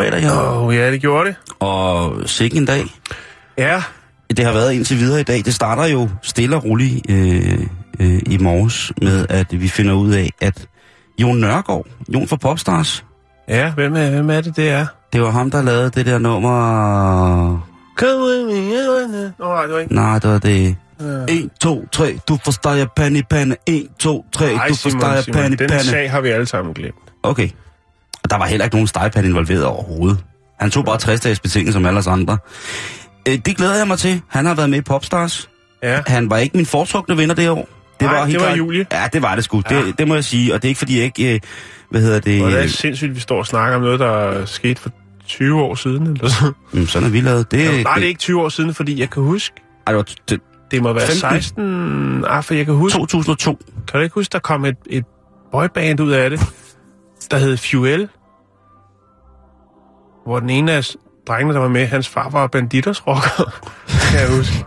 Fredag her. Åh, oh, ja, det gjorde det. Og sikke en dag. Ja, Det har været indtil videre i dag. Det starter jo stille og roligt øh, øh, i morges med, at vi finder ud af, at Jon Nørgaard, Jon fra Popstars, ja, hvem er, hvem er det, det er? det var ham, der lavede det der nummer... Come with me. Nå, nej, det var ikke. Nej, det var det... 1, 2, 3, du forstår jeg pande pande. 1, 2, 3, Nej, du forstår jeg pande den pande. sag har vi alle sammen glemt. Okay. Og der var heller ikke nogen stegepande involveret overhovedet. Han tog bare 60 dages betinget som alle os andre. Øh, det glæder jeg mig til. Han har været med i Popstars. Ja, Han var ikke min foretrukne vinder det år. Nej, helt det var klart- Julie. Ja, det var det sgu. Ja. Det, det må jeg sige. Og det er ikke fordi jeg ikke... Øh, hvad hedder det? og det er sindssygt, at vi står og snakker om noget, der skete for 20 år siden. Eller sådan. Mm, sådan er vi lavet. Det, Nej, det er ikke 20 år siden, fordi jeg kan huske, Ej, det var det, det må være 15. 16... Ah, for jeg kan huske, 2002. kan du ikke huske, der kom et, et boyband ud af det, der hed Fuel, hvor den ene af drengene, der var med, hans far var banditers rocker, kan jeg huske.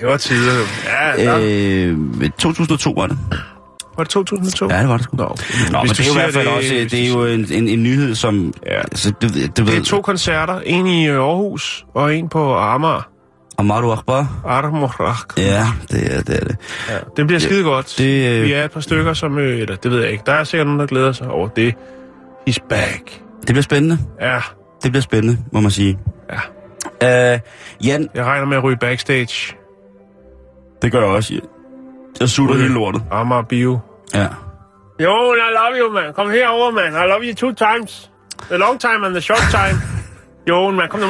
Det var tider. Ja, der, øh. Øh, 2002 var det. var det 2002? Ja, det var det sgu. Nå, okay. Nå, men det er jo i hvert fald også, hvis det er jo en, en, en nyhed, som... Ja. Altså, det, det, Det ved, er to koncerter. En i Aarhus, og en på Amager. Amaru Akbar. Armorak. Ja, det er det. Er det. Ja, det bliver skide godt. det, øh, Vi er et par stykker, som... Øh, eller, det ved jeg ikke. Der er sikkert nogen, der glæder sig over det. He's back. det bliver spændende. Ja, Det bliver spændende, må man sige. ja. Uh, Jan, Jeg regner med at ryge backstage. det gør jeg også. Jeg sutter hele lortet. Amager Bio. Ja. Jo, I love you, man. Kom herover, man. I love you two times. The long time and the short time. Jo, man. Kom nu.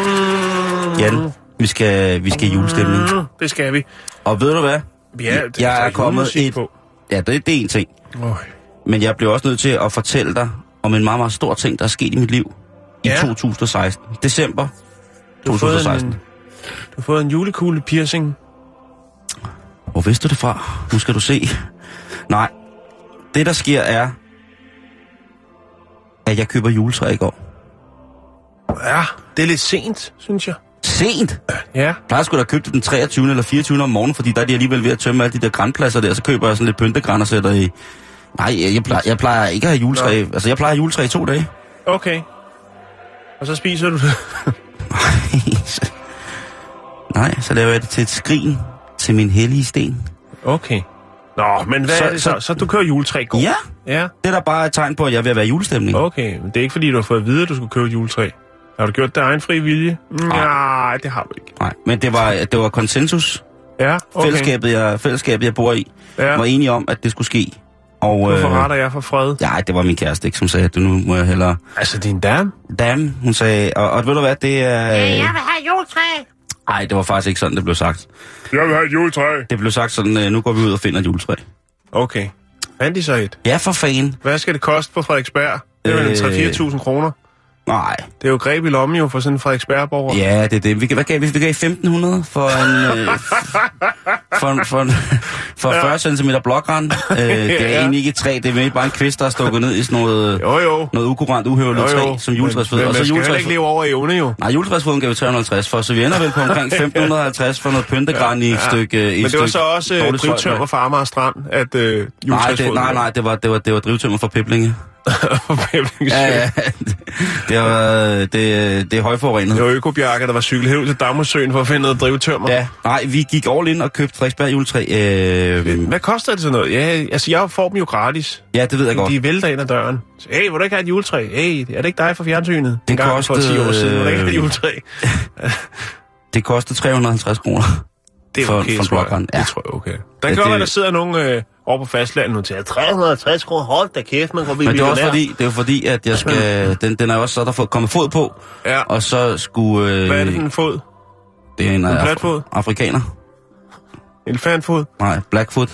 Jan, vi skal, vi skal julestemning. Mm, det skal vi. Og ved du hvad? Ja, det, Jeg er kommet et- På. Ja, det, det er en ting. Øj. Men jeg bliver også nødt til at fortælle dig om en meget, meget stor ting, der er sket i mit liv i Ja. 2016. December Du har, fået 2016. en, du har fået en julekugle piercing. Hvor vidste du det fra? Nu skal du se. Nej, det der sker er, at jeg køber juletræ i går. Ja, det er lidt sent, synes jeg. Sent! Ja. Jeg plejer sgu da at købe det den 23. eller 24. om morgenen, fordi der er de alligevel ved at tømme alle de der grænpladser der, så køber jeg sådan lidt pyntegræn og sætter i... Nej, jeg, jeg, plejer, jeg plejer ikke at have juletræ. Altså, jeg plejer at have juletræ i to dage. Okay. Og så spiser du det. Nej, så laver jeg det til et skrin til min hellige sten. Okay. Nå, men hvad Så- så, er det så? så- Så du kører juletræ går? Ja, Ja, det er da bare et tegn på, at jeg er ved at være julestemning. okay. Men det er ikke fordi, du har fået at vide, at du skulle købe et juletræ. Har du gjort det egen fri vilje? Nej, det har du ikke. Nej, men det var, det var konsensus. Ja, okay. Fællesskabet, jeg, fællesskabet, jeg bor i, Ja. var enige om, at det skulle ske. Og, Hvorfor øh, retter jeg for fred? ja, det var min kæreste, ikke, som sagde, at nu må jeg hellere... Altså, din dame? Damn, hun sagde, og, og ved du hvad, det er... Jeg vil have juletræ. Nej, det var faktisk ikke sådan, det blev sagt. Jeg vil have et juletræ. Det blev sagt sådan, øh, nu går vi ud og finder et juletræ. Okay. Fandt de så et? Ja, for fanden. Hvad skal det koste på Frederiksberg? Det er vel Øh. en 3-4.000 kroner. Nej, Det er jo greb i lommen jo for sådan en Frederiksberg-borger. ja, det er det. Vi, hvad gav vi? Vi gav 1.500 for en... Øh, for, for, for 40 cm blågran. Øh, det er Ja. egentlig ikke et træ, det er mere bare en kvist, der er stukket ned i sådan noget, Jo, jo. noget ukurant, uhøvlet træ, som juletræsfød. Men, Og men man skal heller ikke juletræsfød. leve over evne jo. Nej, juletræsfoden gav vi 350 for, så vi ender vel på omkring 1.550 for noget pyntegran i et stykke... i et Men det var så også øh, drivtømmer fra Amager Strand, at øh, Nej, det, nej, nej, det var, det var, det var drivtømmer fra Piblinge. Ja, ja. Det, var, det, det er højforurenet. Det var Økobjerke, der var ud til Damhussøen for at finde noget drivtømmer. Ja, nej, vi gik all in og købte Frederiksberg juletræ. Øh, Hvad koster det sådan noget? Ja, altså jeg får dem jo gratis. ja, det ved jeg godt. De vælter ind ad døren. Så, hey, vil du ikke have et juletræ? Hey, er det ikke dig fra fjernsynet? Det gang for 10 år kostede, siden, vil du ikke have et juletræ? Det kostede 350 kroner. Det er for- okay, for en tror jeg. ja. Det tror jeg okay. Der kan godt være, der sidder nogle øh, over på fastlandet nu til 350 kroner. Hold da kæft, man går blive Men det er også fordi, det er fordi, at jeg skal, den, den er også så, der får kommet fod på, Ja. og så skulle... Øh, Hvad er det for en fod? det er en, En af platfod? afrikaner. Elefantfod? Nej, Blackfoot.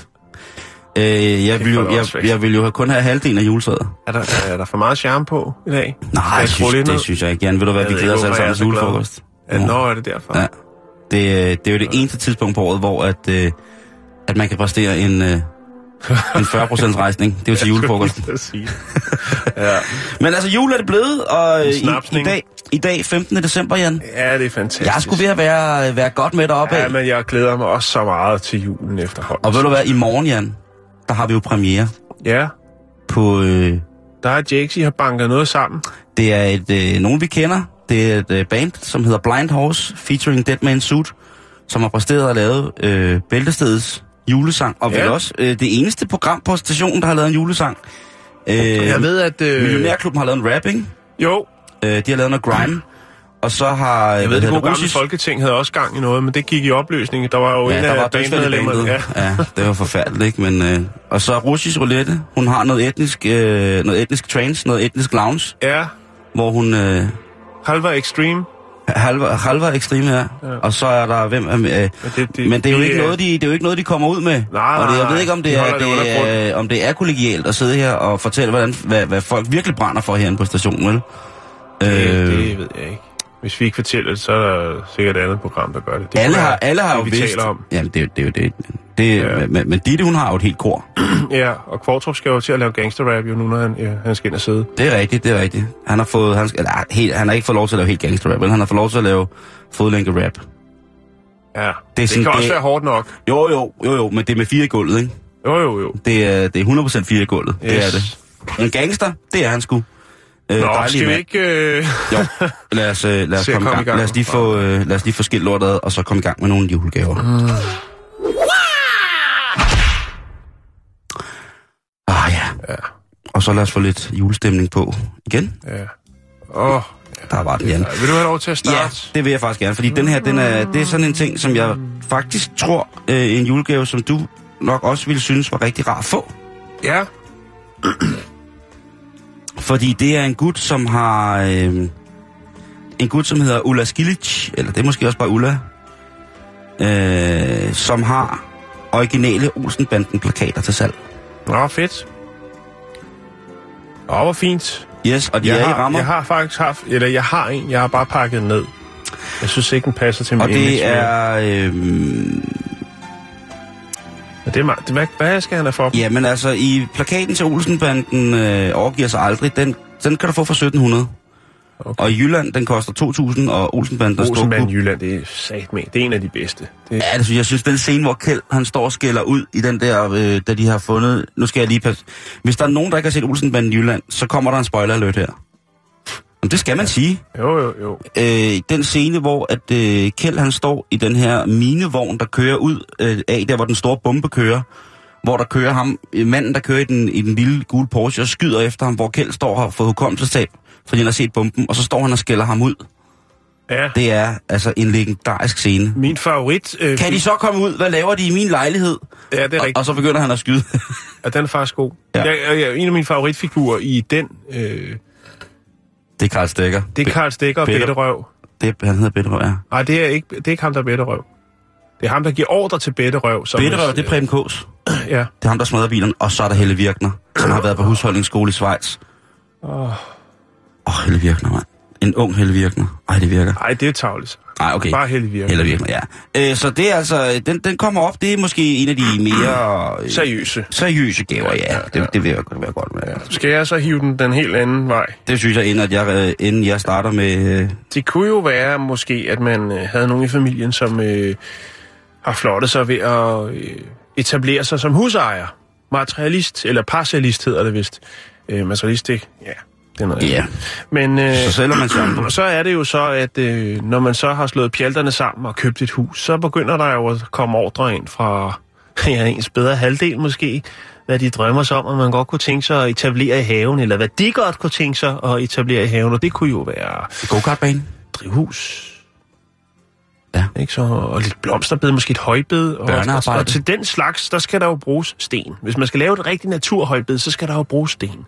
Øh, jeg, vil jo, jeg, jeg vil jo kun have halvdelen af juletræet. Er der, er der for meget charme på i dag? Nej, jeg synes, det synes jeg ikke, Jan. Ved du hvad, Jeg vi glæder os alle sammen til julefrokost. Ja, nå, er det derfor? Ja. Det, øh, det er jo det eneste tidspunkt på året, hvor at, øh, at man kan præstere en, øh, en 40% rejsning. Det er jo til julefrokost. Jeg skulle lige til at sige det. ja. Men altså, jul er det blevet, og i, i, dag, i dag 15. december, Jan. ja, det er fantastisk. Jeg sgu ved at være, være godt med deroppe Ja, men jeg glæder mig også så meget til julen efterhånden. Og ved du hvad, i morgen, Jan, der har vi jo premiere Ja, på... Øh, der er Jakes, I har banket noget sammen. det er et, øh, nogen, vi kender. Det er et øh, band, som hedder Blind Horse, featuring Dead Man Suit, som har præsteret og lavet øh, Bæltestedets julesang. Og Ja. vel også øh, det eneste program på stationen, der har lavet en julesang. Øh, Jeg ved, at... Øh, Millionærklubben har lavet en rapping. Jo, Øh, de har lavet noget grime. Og så har... jeg ved, det gode gamle Folketing havde også gang i noget, men det gik i opløsning. Der var jo Ja, en der af bandmedlemmerne. Ja. Ja, det var forfærdeligt, ikke? Men, øh, og så russisk roulette. Hun har noget etnisk, øh, noget etnisk trance, noget etnisk lounge, ja, hvor hun øh, halver extreme. Halver, halver ekstrem her. Ja. Og så er der hvem... Øh, Men det, det, men det er jo ikke øh, noget, de, det er jo ikke noget, de kommer ud med. Nej, og det, jeg ved ikke, om det, de er, det er, om det er kollegialt at sidde her og fortælle, hvordan, hvad, hvad folk virkelig brænder for herinde på stationen, vel? Det, Øh, det ved jeg ikke. Hvis vi ikke fortæller det, så er der sikkert et andet program, der gør det. det alle har, alle har det, jo vi vidst... taler om. Jamen, det, er det er jo det. det Ja. ja. men, men Ditte, hun har jo et helt kor. Ja, og Kvartrup skal jo til at lave gangsterrap jo nu, når han, ja, han skal ind og sidde. Det er rigtigt, det er rigtigt. Han har fået, han, eller, helt, han har ikke fået lov til at lave helt gangster rap, men han har fået lov til at lave fodlænke rap. Ja, det, Det er det sådan, kan også det- være hårdt nok. Jo, jo, jo, jo, men det er med fire gulvet, ikke? Jo, jo, jo. Det er, det er 100% fire gulvet. Yes. Det er det. En gangster, det er han sgu. Øh, Nå, dejlig skal vi ikke... Øh... Jo, lad os, øh, lad os komme i komme gang. i gang. Lad os lige få, øh, lad os lige få skilt lortet ad, og så komme i gang med nogle julegaver. Mm. Ah ja. Ja. Og så lad os få lidt julestemning på igen. Ja. Åh, Der var den igen. ja. vil du have lov til at Ja, starte? det vil jeg faktisk gerne, fordi den her, den er, det er sådan en ting, som jeg faktisk tror, øh, en julegave, som du nok også ville synes var rigtig rar at få. Ja. Fordi det er en gut, som har... Øh, en gut, som hedder Ulla Skilic, eller det er måske også bare Ulla, øh, som har originale Olsenbanden-plakater til salg. Nå, fedt. Åh, hvor fint. Yes, og de Jeg er i har, rammer. jeg har faktisk haft... Eller jeg har en, jeg har bare pakket ned. Jeg synes ikke, den passer til og min image det er... Øh, Men det er, meget- hvad, hvad skal han have for dem? ja, men altså, i plakaten til Olsenbanden øh, overgiver sig aldrig, den, den kan du få for 1700. Okay. Og i Jylland, den koster 2.000, og Olsenbanden, står Olsenbanden Jylland, det er sat med. Det er en af de bedste. Det, Ja, det synes jeg. Jeg synes, den scene, hvor Kjeld, han står og skælder ud i den der, øh, da de har fundet... Nu skal jeg lige passe... Hvis der er nogen, der ikke har set Olsenbanden i Jylland, så kommer der en spoiler alert her. Men det skal man sige. jo, jo, jo. Øh, den scene, hvor at øh, Kjeld, han står i den her minevogn, der kører ud øh, af, der hvor den store bombe kører, hvor der kører ham, øh, manden, der kører i den, i den lille gule Porsche og skyder efter ham, hvor Kjeld står og fået hukommelsestab, fordi han har set bomben, og så står han og skælder ham ud. Ja. Det er altså en legendarisk scene. Min favorit... Øh, Kan de så komme ud? Hvad laver de i min lejlighed? Ja, det er Og, rigtigt. og så begynder han at skyde. Ja, den er faktisk god. Ja. Ja. Jeg, jeg, en af mine favoritfigurer i den, øh, det er Karl Stikker. det er Karl Stikker og Betterøv. Det, han hedder Bitterøv, ja. Nej, det er ikke, det er ikke ham, der er Betterøv. Det er ham, der giver ordre til Betterøv. Som Bitterøv, det er Preben Kås. Ja. Det er ham, der smadrer bilen. Og så er der Helle Virkner, som har været på husholdningsskole i Schweiz. Åh, Åh, oh, Helle Virkner, mand. En ung Helle Virkner. Ej, det virker. Ej, det er tavligt. Nej, okay. Bare Helle Virke. Helle Virkner, ja. Øh, så det er altså, den, den kommer op. Det er måske en af de mere øh, Seriøse. seriøse gaver, ja. Det, det vil jeg godt være godt med. Skal jeg så hive den den helt anden vej? Det synes jeg, inden, at jeg, øh, inden jeg starter med... Øh, Det kunne jo være måske, at man øh, havde nogen i familien, som øh, har flottet sig ved at øh, etablere sig som husejer. Materialist, eller parcialist hedder det vist. Øh, materialist, det, ja, det er noget ja, andet. Men øh, så sælger man sammen. så er det jo så, at øh, når man så har slået pjalterne sammen og købt et hus, så begynder der jo at komme ordre ind fra ja, ens bedre halvdel måske, hvad de drømmer sig om, at man godt kunne tænke sig at etablere i haven, eller hvad de godt kunne tænke sig at etablere i haven, og det kunne jo være Go-kartbane. drivhus, Ja. Ikke så, og lidt blomsterbed, måske et højbed. Og, og, og til den slags, der skal der jo bruges sten. Hvis man skal lave et rigtigt naturhøjbed, så skal der jo bruges sten.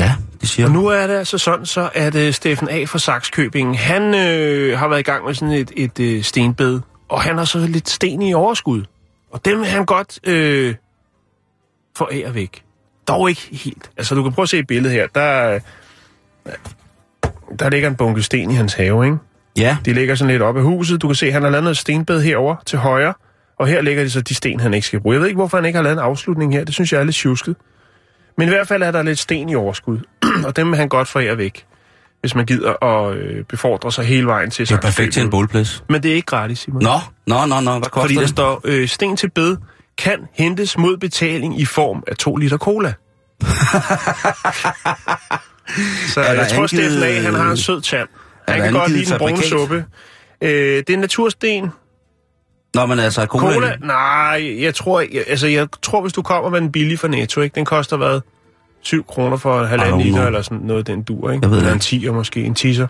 Ja, det siger Og nu er det altså sådan, så at uh, Steffen A. fra Saxkøbing, han øh, har været i gang med sådan et, et øh, stenbed, og han har så lidt sten i overskud. Og dem vil han godt øh, forære væk. Dog ikke helt. Altså, du kan prøve at se et billede her. Der, øh, der ligger en bunke sten i hans have, ikke? Ja, De ligger sådan lidt op af huset. Du kan se, han har lavet noget stenbed herover til højre. Og her ligger de så de sten, han ikke skal bruge. Jeg ved ikke, hvorfor han ikke har lavet en afslutning her. Det synes jeg er lidt tjusket. Men i hvert fald er der lidt sten i overskud. Og dem vil han godt forære væk, hvis man gider at øh, befordre sig hele vejen til det er perfekt til en bålplads. Men det er ikke gratis, Simon. Nå, nå, nå, nå, hvad koster Fordi der det? står, øh, sten til bed kan hentes mod betaling i form af 2 liter cola. så Er jeg tror, angivet- Steffen A. han har en sød tand. Han kan godt lide den brune suppe. Øh, det er natursten. Nå, men altså, cola. Cola? Nej, jeg tror, jeg, altså, jeg tror, hvis du kommer med den billig fra Netto, ikke? den koster hvad? 7 kroner for en halvanden liter, eller sådan noget, den dur, ikke? Jeg ved eller en 10'er måske, en tisser.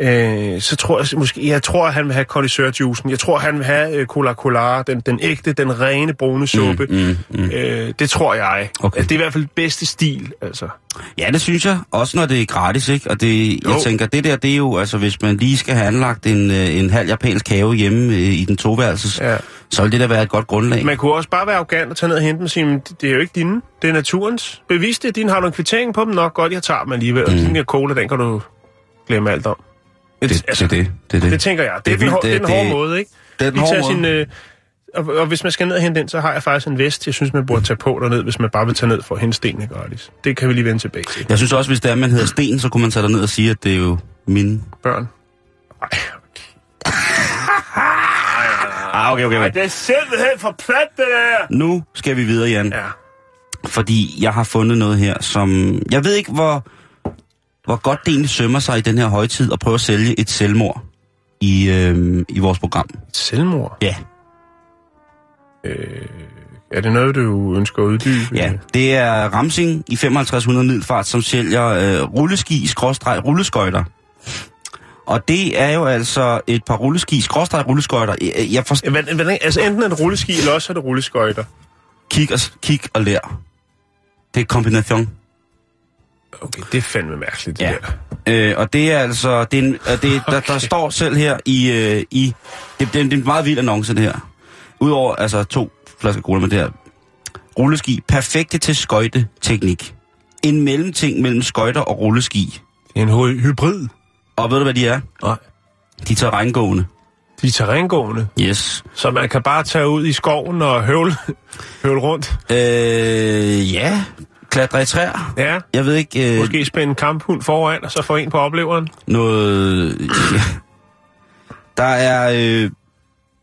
Øh, så tror jeg måske, jeg tror, at han vil have condisørjuicen. Jeg tror, han vil have øh, cola cola, den, den ægte, den rene brune suppe. Mm, mm. Øh, det tror jeg. Okay. At det er i hvert fald bedste stil, altså. Ja, det synes jeg. Også når det er gratis, ikke? Og det, jeg Jo. tænker, det der, det er jo, altså hvis man lige skal have anlagt en, øh, en halv japansk have hjemme øh, i den toværelses, Ja. Så vil det da være et godt grundlag. Man kunne også bare være arrogant og tage ned og hente dem og sige, "Men det det er jo ikke dine, det er naturens. Bevis det din, har du en kvittering på dem? Nok godt, jeg tager dem alligevel. Mm. Den her cola, den kan du glemme alt om. det, det, det, det, det, det. Det tænker jeg. Det, Det er, den, vildt, det er den det- hårde det- måde, ikke? det er den hårde sin, øh, og, og hvis man skal ned og hente den, så har jeg faktisk en vest, jeg synes, man burde tage på derned, hvis man bare vil tage ned for at hente stenene gratis. Det kan vi lige vende tilbage til. Jeg synes også, hvis det er, man hedder Sten, så kunne man tage ned og sige, at det er jo mine. Børn. Ej, Ah, okay, okay, Ej, det er simpelthen for plat, det der! Nu skal vi videre, Jan. Ja. Fordi jeg har fundet noget her, som... Jeg ved ikke, hvor, hvor godt det egentlig sømmer sig i den her højtid at prøve at sælge et selvmord i, øh, i vores program. Et selvmord. Ja, Øh, er det noget, du ønsker at uddybe? ja. Det er Ramsing i 5500 middelfart, som sælger øh, rulleski, skråstreg, rulleskøjter. Og det er jo altså et par rulleski, skråstreg, rulleskøjter. Jeg, jeg forstår... Hvordan, hvordan, altså enten er det rulleski, eller også er det rulleskøjter. Kig og, kig og lær. Det er kombination. Okay, det er fandme mærkeligt, det Ja. der. Øh, og det er altså, det er en, det, der, der står selv her i, øh, i det, det, er en- det er en meget vild annonce det her. Udover altså to flasker cola med det her. Rulleski, perfekte til skøjteteknik. En mellemting mellem skøjter og rulleski. Det er en hy- hybrid. Og ved du hvad de er? Nej. De er terrængående. De er terrængående, Yes. så man kan bare tage ud i skoven og høvle, høvle rundt. Øh, ja, klatre i træer. Ja, Jeg ved ikke, øh, måske spænde en kamphund foran, og så få en på opleveren. noget... Ja. Der er øh,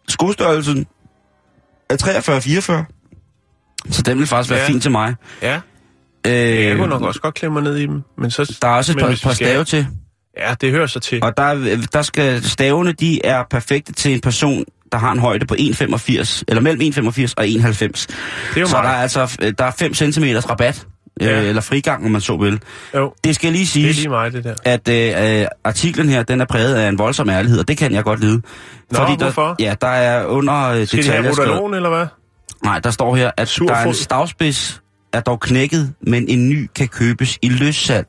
skostørrelsen af 43-44. Så den vil faktisk være Ja. fint til mig. Ja, Øh, jeg kunne nok også godt klemme mig ned i dem. Men så, Der er også et par, par stave til. Ja, det hører sig til. Og der, er- der skal stavene, de er perfekte til en person, der har en højde på 1,85, eller mellem 1,85 og 1,90. Det er jo Så der er meget. altså der er 5 cm rabat, Ja. øh, eller frigang, om man så vil. Jo, Det skal lige det lige mig, det der. at øh, øh, artiklen her, den er præget af en voldsom ærlighed, og det kan jeg godt lide. Nå, der, hvorfor? Ja, der er under øh, Skal de have detaljer rotalon, eller hvad? Nej, der står her, at Sur der er en stavspids, er dog knækket, men en ny kan købes i løssalg.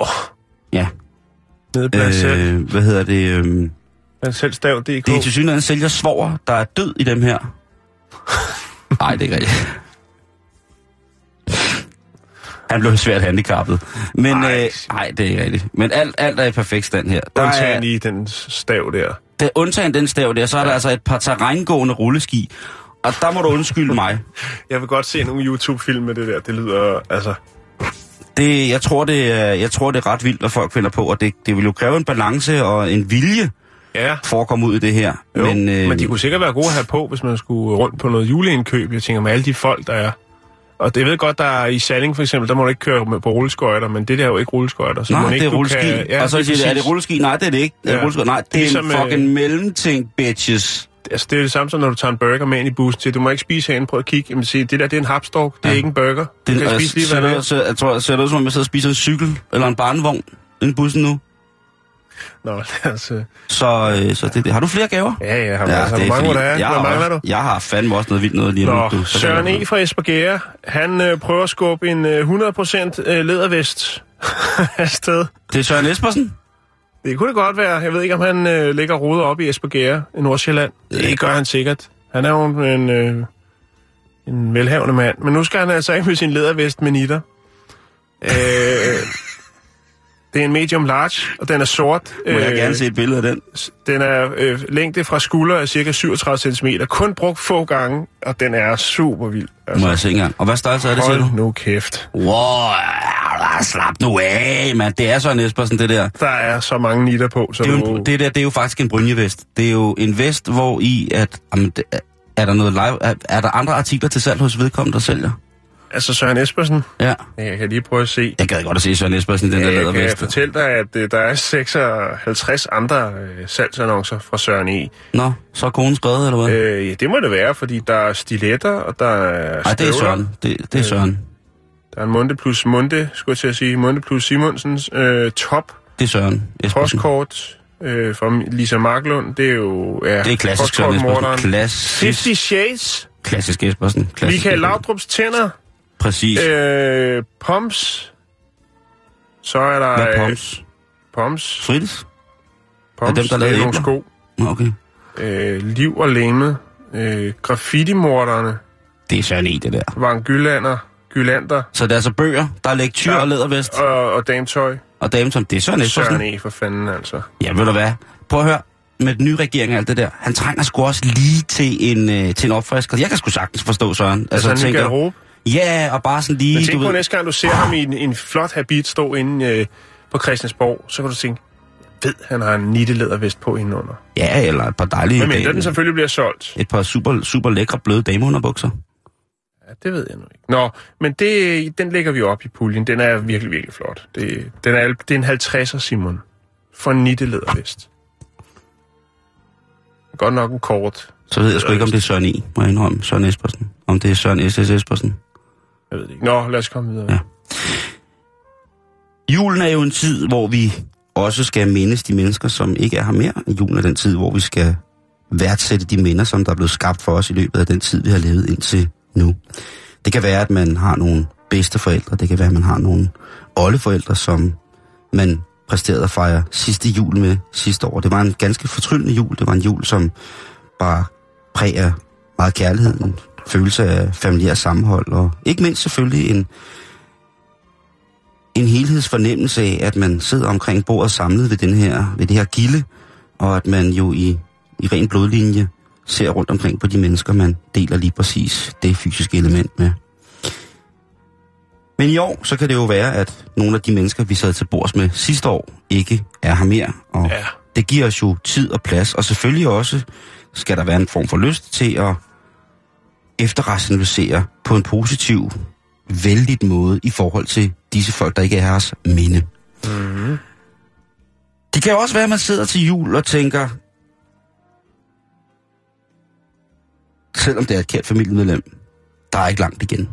Åh. Ja, Nede øh, hvad hedder det? Øh, Blandt selv stav.dk. det er til synligheden sælger svoger, der er død i dem her. Nej, det er ikke rigtigt. Han blev svært handicappet. Men Ej, nej, øh, det er ikke rigtigt. Men alt, alt er i perfekt stand her. Der er, Undtagen lige den stav der. det, undtagen den stav der, så er der altså et par terrængående rulleski. Og der må du undskylde mig. Jeg vil godt se nogle YouTube-film med det der. Det lyder, altså... Det, jeg, tror, det er, jeg tror, det er ret vildt, hvad folk finder på, og det, det vil jo kræve en balance og en vilje Ja, for at komme ud i det her. jo. Men, øh, men de kunne sikkert være gode at have på, hvis man skulle rundt på noget juleindkøb. Jeg tænker med alle de folk, der er. Og det jeg ved godt, der er i Salling for eksempel, der må du ikke køre med på rulleskøjter, men det der er jo ikke rulleskøjter. Så Nej, det ikke, er du rulleski. Kan, Ja, og så siger de, er det rulleski? Nej, det er det ikke. Det er Ja. rulleski. Nej, det er Ligesom, en øh, fucking mellemting, bitches. Altså, det er det samme som, når du tager en burger med ind i bussen til. Du må ikke spise herinde. Prøv at kigge. Jamen, sige, det der, det er en hapstork. Det er Ja. ikke en burger. Du Den, kan spise lige, ser hvad det det, er. så, jeg tror, ser det ud som om, jeg sidder og spiser en cykel eller en barnevogn inde i bussen nu. Nå, altså... Så, øh, så det, det. Har du flere gaver? Ja, ja, har ja, altså, hvor mange fordi der er? jeg, har mangler du? jeg har fandme også noget vildt noget lige nu. Nå, du. Kan Søren jeg- E. fra Esbjerg, han øh, prøver at skubbe en øh, 100% øh, lædervest afsted. Det er Søren Espersen? Det kunne det godt være. Jeg ved ikke, om han øh, ligger rodet op i Esbjerg i Nordsjælland. Det gør han sikkert. Han er jo en, øh, en velhavende mand. Men nu skal han altså ikke med sin lædervest med nitter. Øh, det er en medium large, og den er sort. Må jeg gerne se et billede af den? Den er øh, længde fra skulder af cirka 37 cm. Kun brugt få gange, og den er super vild. Må jeg se engang. Og hvad størrelse er det, siger du? Hold nu kæft. Wow, slap nu af, mand. Det er Søren Espersen, det der. Der er så mange nitter på, så Det er, jo det der, det er jo faktisk en brynjevest. Det er jo en vest, hvor i at... Jamen, er der noget live... Er, er der andre artikler til salg hos vedkommende, der sælger? Altså Søren Espersen, Ja. jeg kan lige prøve at se. Jeg gad godt at se Søren Espersen i den der Ja, jeg kan lædervest. fortælle dig, at øh, der er 56 andre øh, salgsannoncer fra Søren E. Nå, så er konen skrevet, eller hvad? Øh, ja, det må det være, fordi der er stiletter, og der er Nej, det er støvler. Søren. Det, det er Søren. Der er en Munde plus Munde, skulle jeg til at sige. Munde plus Simonsens øh, top Det er Søren Espersen. postkort øh, fra Lisa Marklund. Det er jo ja, Det er klassisk Søren. Espersen. Klassisk, 50 Shades. klassisk Espersen. Klassisk Michael. Laudrups tænder. Præcis. Øh, Poms. Så er der... Hvad er øh, Poms? Poms. Frittes? Poms. dem, der er lavede nogle sko. Okay. Øh, liv og læme. Øh, graffiti-morderne. Det er Søren E, det der. Van Gyllander. Gyllander. Så det er altså bøger, der er lektyr Ja. og lædervest. Og, og dametøj. Og dame som, det er Søren Espersen. Søren E. for fanden, altså. Ja, ved du hvad? Prøv at høre. Med den nye regering og alt det der, han trænger sgu også lige til en, øh, til en opfrisker. Jeg kan sgu sagtens forstå Søren. Altså, altså ny garderobe. ja, og bare sådan lige, Men du tænk på ved, næste gang, du ser ham i en, en flot habit stå inde øh, på Christiansborg, så kan du tænke, ved, han har en nittelædervest på indenunder. ja, eller et par dejlige, Men mindre den selvfølgelig bliver solgt. et par super, super lækre bløde dameunderbukser. Det ved jeg nu ikke. Nå, men det, den lægger vi op i puljen. Den er virkelig, virkelig flot. Det, den er, det er en 50'er, Simon. For nittelædervest. Godt nok en kort. Så ved jeg sgu ikke, om det er Søren E, må jeg indrømme. Søren Espersen. Om det er Søren S.S. Espersen. Jeg ved det ikke. Nå, lad os komme videre. Ja. Julen er jo en tid, hvor vi også skal mindes de mennesker, som ikke er her mere. Julen er den tid, hvor vi skal værdsætte de minder, som der er blevet skabt for os i løbet af den tid, vi har levet indtil nu. Det kan være, at man har nogle bedste forældre. Det kan være, at man har nogle oldeforældre, som man præsterede at fejre sidste jul med sidste år. Det var en ganske fortryllende jul. Det var en jul, som bare præger meget kærligheden, følelse af familiær sammenhold, og ikke mindst selvfølgelig en, en helhedsfornemmelse af, at man sidder omkring bordet samlet ved, den her, ved det her gilde, og at man jo i, i ren blodlinje ser rundt omkring på de mennesker, man deler lige præcis det fysiske element med. Men i år, så kan det jo være, at nogle af de mennesker, vi sad til bords med sidste år, ikke er her mere. Og Ja. det giver os jo tid og plads, og selvfølgelig også skal der være en form for lyst til at efterrationalisere på en positiv, vældig måde i forhold til disse folk, der ikke er herres minde. Mm-hmm. Det kan jo også være, at man sidder til jul og tænker, selvom det er et kært familiemedlem, der er ikke langt igen.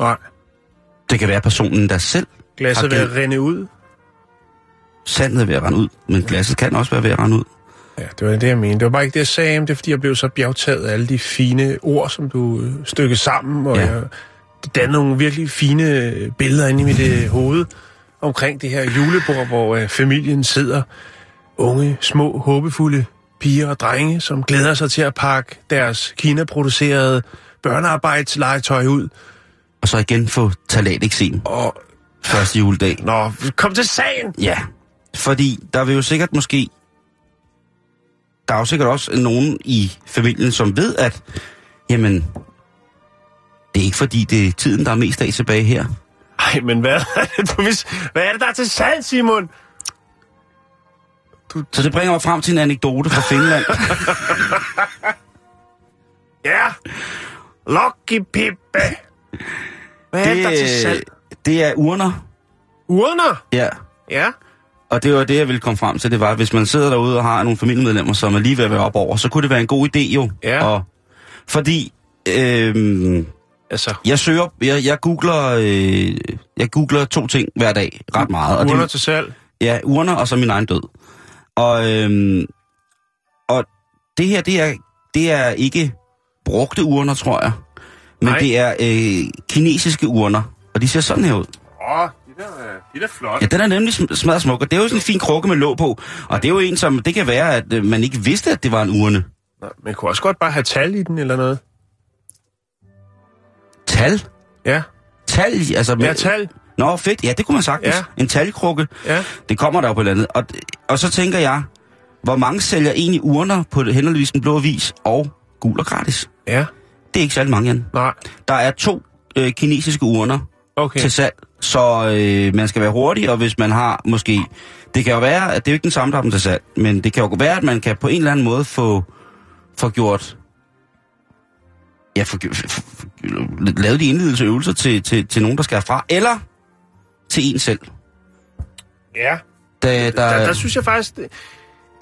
Nej, Det kan være personen, der selv glasset vil glemt- rende ud. sandet er ved at rende ud, men glasset kan også være ved at rende ud. Ja, det var det, jeg mente. Det var bare ikke det, jeg sagde, men det er, fordi jeg blev så bjergtaget af alle de fine ord, som du øh, stykkede sammen, og Ja. jeg, det dannede nogle virkelig fine øh, billeder inde i mit øh, hoved omkring det her julebord, hvor øh, familien sidder, unge, små, håbefulde piger og drenge, som glæder sig til at pakke deres Kina-producerede børnearbejdslegetøj ud. Og så igen få talateksem Og, første juledag. nå, kom til sagen! Ja, fordi der vil jo sikkert måske... Der er jo sikkert også nogen i familien, som ved, at jamen, det er ikke fordi, det er tiden, der er mest af tilbage her. Ej, men hvad er det, du vis- hvad er det, der er til salg, Simon? Så det bringer mig frem til en anekdote fra Finland. Ja, Lucky Pippe. Hvad er det, der er til salg? det er urner. Urner? Ja. Ja. Og det var det, jeg ville komme frem til. Det var, at hvis man sidder derude og har nogle familiemedlemmer, som er lige ved at være op over, så kunne det være en god idé jo. Ja. Og, fordi øhm, Altså, jeg søger, jeg, jeg, googler, øh, jeg googler to ting hver dag ret meget. Og urner det, til salg. Ja, urner og så min egen død. Og, øhm, og det her, det er, det er ikke brugte urner, tror jeg. Men Nej. det er øh, kinesiske urner. Og de ser sådan her ud. Åh, oh, de der, de der flotte. Ja, den er nemlig sm- smadret smuk, og det er jo sådan en fin krukke med låg på. Og det er jo en, som det kan være, at øh, man ikke vidste, at det var en urne. Nå, man kunne også godt bare have tal i den eller noget. Tal? Ja, Tal? Altså, med, ja tal. Nå, fedt. Ja, det kunne man sagtens. Ja. En talkrukke. Ja. Det kommer der jo på et eller andet. Og, og så tænker jeg, hvor mange sælger egentlig urner på henholdsvis den blå vis og gul og gratis? Ja, Det er ikke særlig mange, Jan. nej. Der er to øh, kinesiske urner Okay. til salg, så øh, man skal være hurtig, og hvis man har måske... Det kan jo være, at det er jo ikke den samme, der har dem til salg, men det kan jo være, at man kan på en eller anden måde få, få gjort... Ja, få, få, få, lavet de indledelsesøvelser til, til, til nogen, der skal herfra, eller til en selv. Ja, Da, der, der, der synes jeg faktisk... det-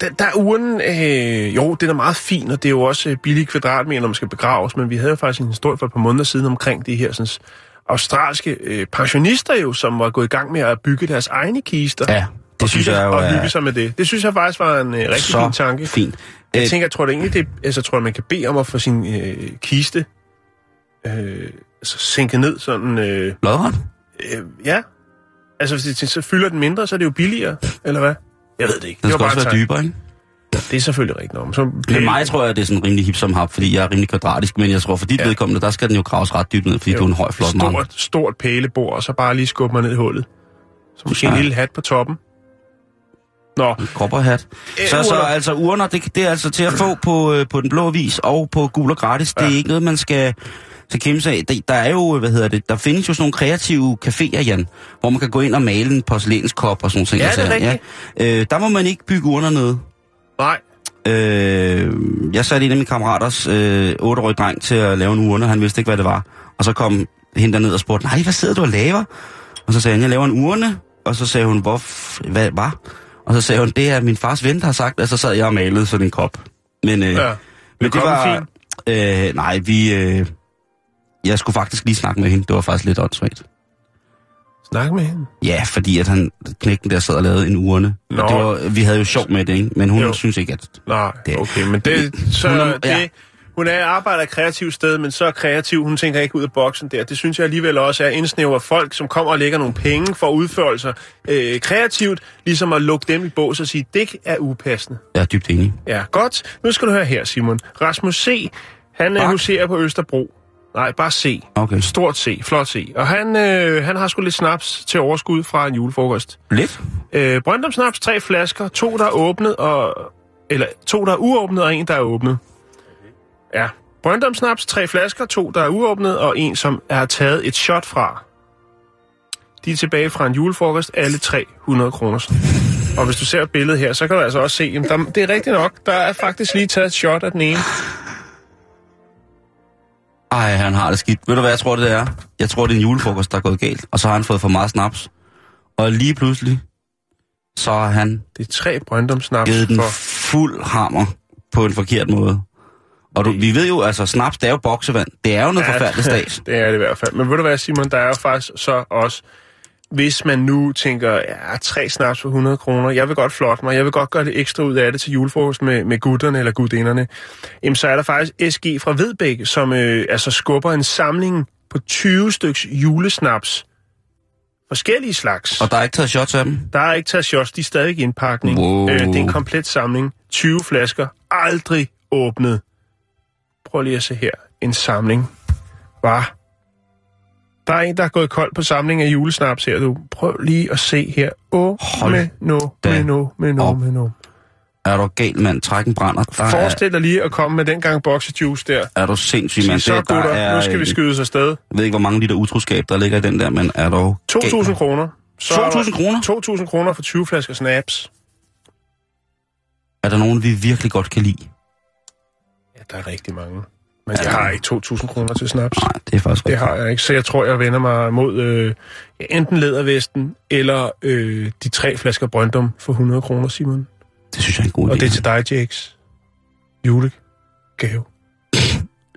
Der, der er uren, øh, jo, den er meget fin, og det er jo også øh, billige kvadratmeter, når man skal begraves, men vi havde jo faktisk en historie for et par måneder siden omkring de her sådan, australske øh, pensionister jo, som var gået i gang med at bygge deres egne kister. Ja, det synes jeg jo Og hygge sig med det. Det synes jeg faktisk var en øh, rigtig så fin tanke. fint. Jeg Øh, tænker, jeg tror da egentlig, det, altså, tror jeg, man kan bede om at få sin øh, kiste øh, altså, sænket ned sådan... Øh, Lodret? øh, ja. Altså, hvis det, så fylder den mindre, så er det jo billigere, eller hvad? Jeg ved det ikke. Den det skal også bare være dybere, ikke? Det er selvfølgelig rigtigt nok. Så Men mig tror jeg, det er sådan rimelig hip som hap, fordi jeg er rimelig kvadratisk, men jeg tror, for dit Ja. vedkommende, der skal den jo graves ret dybt ned, fordi jo. du er en høj, flot mand. stort, stort pælebord, og så bare lige skubbe mig ned i hullet. Så måske en lille hat på toppen. Nå, Kopperhat. Øh, Så, så altså urner, det, det er altså til at få på, øh, på den blå vis og på gul og gratis. Det er Ja. ikke noget, man skal så kæmpe sig. Der, der er jo, hvad hedder det, der findes jo sådan nogle kreative caféer, Jan, hvor man kan gå ind og male en porcelænskop og sådan noget. Ja, det er rigtigt. Ja. Øh, der må man ikke bygge urner ned. nej. Øh, jeg satte en af mine kammeraters øh, 8-årige dreng til at lave en urne, han vidste ikke, hvad det var. Og så kom hende derned og spurgte, nej, hvad sidder du og laver? Og så sagde han, jeg laver en urne. Og så sagde hun, hvor, hvad var? Og så sagde hun, det er min fars ven, der har sagt, og så sad jeg og malede sådan en kop. Men, øh, Ja. men det var... Øh, nej, vi... Øh, jeg skulle faktisk lige snakke med hende. Det var faktisk lidt åndssvagt. Snak med hende. Ja, fordi at han, knægten der sad og lavede en urne. Nå. Og Det var, vi havde jo sjov med det, ikke? Men hun Jo. synes ikke, at... Nej, Det- okay, men det, så Hun det, ja. Hun er arbejder et kreativt sted, men så er kreativ, hun tænker ikke ud af boksen der. Det synes jeg alligevel også er indsnæver folk, som kommer og lægger nogle penge for at udføre sig øh, kreativt, ligesom at lukke dem i bås og sige, det er upassende. Jeg er dybt enig. Ja, godt. Nu skal du høre her, Simon. Rasmus C., han er Tak. huserer på Østerbro. Nej, bare C. Okay. Stort C, flot C. Og han, øh, han har sgu lidt snaps til overskud fra en julefrokost. Lidt? Øh, Brøndum Snaps, tre flasker, to der er åbnet, og, eller to der er uåbnet, og en der er åbnet. Ja, Brøndum Snaps, tre flasker, to der er uåbnet, og en som er taget et shot fra. De er tilbage fra en julefrokost, alle 300 kroner. Og hvis du ser billedet her, så kan du altså også se, jamen, der, det er rigtigt nok, der er faktisk lige taget et shot af den ene. Ej, han har det skidt. Ved du hvad jeg tror, det er? Jeg tror, det er en julefrokost, der er gået galt. Og så har han fået for meget snaps. Og lige pludselig, så har han Det er tre Brøndum Snaps givet den for... fuld hammer på en forkert måde. Og du, vi ved jo, altså snaps, det er jo boksevand. Det er jo noget ja, forfærdeligt stats. det er det i hvert fald. Men ved du hvad, Simon, der er jo faktisk så også, hvis man nu tænker, ja, tre snaps for 100 kroner, jeg vil godt flotte mig, jeg vil godt gøre det ekstra ud af det til julefrokost med, med gutterne eller gudinderne, jamen så er der faktisk SG fra Vedbæk, som øh, altså skubber en samling på 20 styks julesnaps. Forskellige slags. Og der er ikke taget shots af dem. Der er ikke taget shots, de er stadig i indpakning. Wow. Øh, det er en komplet samling. 20 flasker, aldrig åbnet. Prøv lige at se her. En samling. Var. Der er en, der er gået kold på samling af julesnaps her, du. Prøv lige at se her. Åh, Hold med no, da med no, med no, med no. Er du gal, mand? Trækken brænder. Der er, Forestil dig lige at komme med den gang boksejuice der. er du sindssyg, mand. så, gutter, er, nu skal vi skyde os afsted. Jeg ved ikke, hvor mange liter utroskab, der ligger i den der, men er du 2.000 kroner. Så er der 2.000 kroner? 2.000 kroner for 20 flasker snaps. Er der nogen, vi virkelig godt kan lide? Ja, der er rigtig mange. Men jeg har ikke 2.000 kroner til snaps. Nej, det er faktisk Det har jeg ikke, så jeg tror, jeg vender mig mod øh, ja, enten lædervesten eller øh, de tre flasker Brøndum for 100 kroner, Simon. Det synes jeg er en god idé. Og det er til dig, Jakes. Julegave.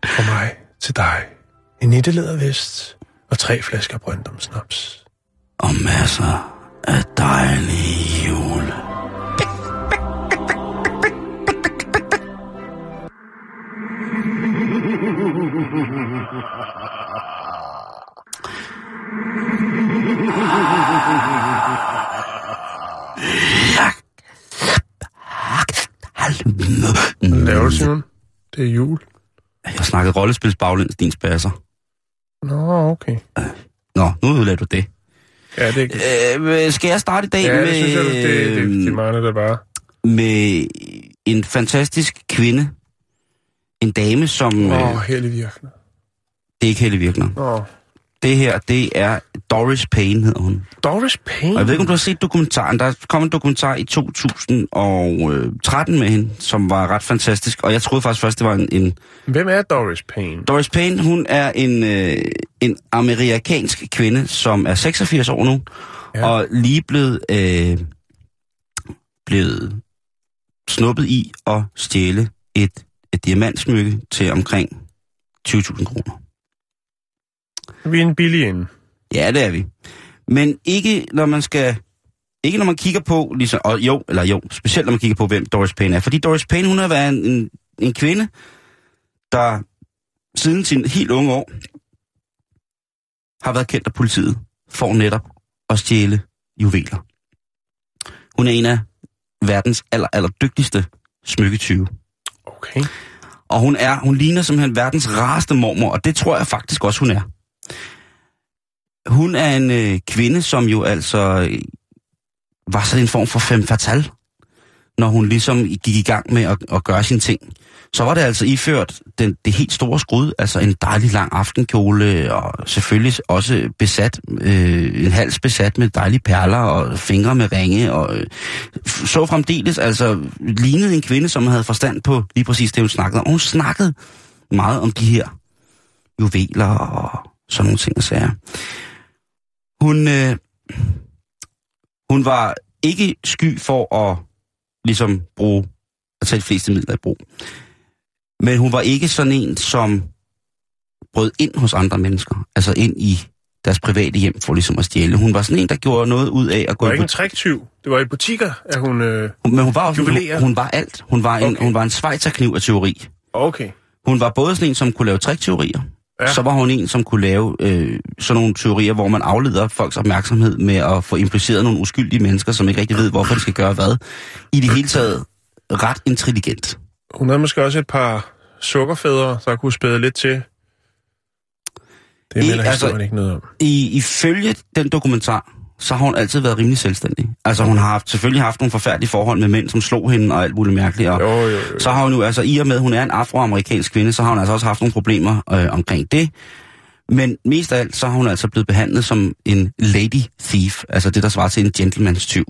For mig til dig. En nittelædervest og tre flasker Brøndum snaps. Og masser af dejlige jul. laver du, Simon? Det er jul. Jeg snakkede rollespils baglæns, din spasser. Nå, okay. Nå, nu udlader du det. Ja, det, Øh, skal jeg starte i dag ja, med, det synes jeg, det, det, det, det mangler det bare. med en fantastisk kvinde. En dame, som... Åh, oh, heldig virkende. det er ikke Helle Virkner. Åh. Det her, det er Doris Payne, hedder hun. Doris Payne? Og jeg ved ikke, om du har set dokumentaren. Der kom en dokumentar i 2013 med hende, som var ret fantastisk. Og jeg troede faktisk først, det var en... en Hvem er Doris Payne? Doris Payne, hun er en, øh, en amerikansk kvinde, som er 86 år nu, Ja. ja. og lige blevet, øh, blevet snuppet i at stjæle et, et diamantsmykke til omkring 20.000 kroner. Vi er en billig ende. Ja, det er vi. Men ikke når man skal... Ikke når man kigger på, ligesom, og jo, eller jo, specielt når man kigger på, hvem Doris Payne er. Fordi Doris Payne, hun har været en, en, en kvinde, der siden sin helt unge år har været kendt af politiet for netop at stjæle juveler. Hun er en af verdens aller, aller dygtigste smykketyve. Okay. Og hun er, hun ligner simpelthen verdens rareste mormor, og det tror jeg faktisk også, hun er. Hun er en øh, kvinde, som jo altså øh, var sådan en form for femme fatale, når hun ligesom gik i gang med at, at gøre sine ting. Så var det altså iført den, det helt store skrud, altså en dejlig lang aftenkjole, og selvfølgelig også besat, øh, en hals besat med dejlige perler og fingre med ringe, og øh, så fremdeles altså lignede en kvinde, som havde forstand på lige præcis det, hun snakkede om. Og hun snakkede meget om de her juveler og sådan nogle ting og sager. Hun, øh, hun var ikke sky for at ligesom bruge, at tage de fleste midler i brug. Men hun var ikke sådan en, som brød ind hos andre mennesker. Altså ind i deres private hjem for ligesom at stjæle. Hun var sådan en, der gjorde noget ud af at Det gå var i ikke en træktyv. Det var i butikker, at hun... Øh... Men hun var, også, hun, hun var alt. Hun var en, Okay. hun var en svejterkniv af teori. Okay. Hun var både sådan en, som kunne lave trikteorier, Ja. så var hun en, som kunne lave øh, sådan nogle teorier, hvor man afleder folks opmærksomhed med at få impliceret nogle uskyldige mennesker, som ikke rigtig ved, hvorfor de skal gøre hvad. I det hele taget ret intelligent. Hun havde måske også et par sukkerfædre, der kunne spæde lidt til. Det melder altså- historien ikke noget om. I, ifølge den dokumentar, så har hun altid været rimelig selvstændig. Altså hun har haft, selvfølgelig haft nogle forfærdelige forhold med mænd, som slog hende og alt muligt mærkeligt. Og Jo, jo, jo. så har hun jo, altså i og med, at hun er en afroamerikansk kvinde, så har hun altså også haft nogle problemer øh, omkring det. Men mest af alt, så har hun altså blevet behandlet som en lady thief, altså det, der svarer til en gentleman's tyv.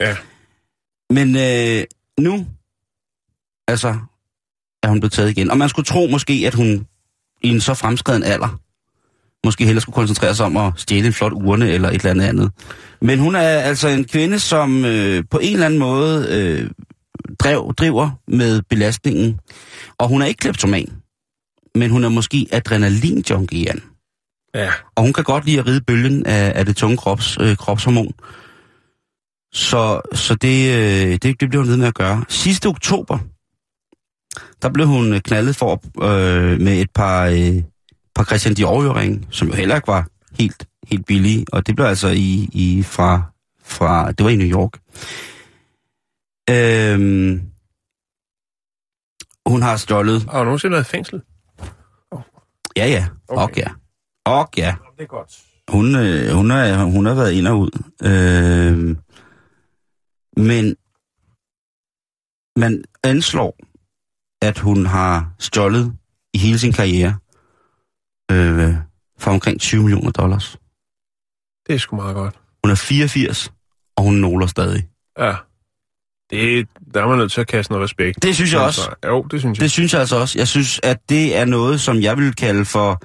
Ja. Men øh, nu, altså, er hun blevet taget igen. Og man skulle tro måske, at hun i en så fremskreden alder, måske hellere skulle koncentrere sig om at stjæle en flot urne eller et eller andet andet. Men hun er altså en kvinde, som øh, på en eller anden måde øh, drev, driver med belastningen. Og hun er ikke kleptoman, men hun er måske adrenalin-junkie, Ja. og hun kan godt lide at ride bølgen af, af det tunge krops, øh, kropshormon. Så, så det, øh, det, det bliver hun ved med at gøre. Sidste oktober, der blev hun knaldet for øh, med et par, øh, par Christian dior som jo heller ikke var helt, helt billige. Og det blev altså i, i fra, fra, det var i New York. Øhm, hun har stjålet, Har du nogensinde været i fængsel? ja ja, Okay. og ja, og ja. Det er godt. Hun, øh, hun, er, hun har været ind og ud. Øh, men man anslår, at hun har stjålet i hele sin karriere øh, for omkring 20 millioner dollars. Det er sgu meget godt. Hun er 84, og hun nåler stadig. Ja. Det, der er man nødt til at kaste noget respekt. Det synes jeg også. Jo, det synes jeg. Det synes jeg altså også. Jeg synes, at det er noget, som jeg vil kalde for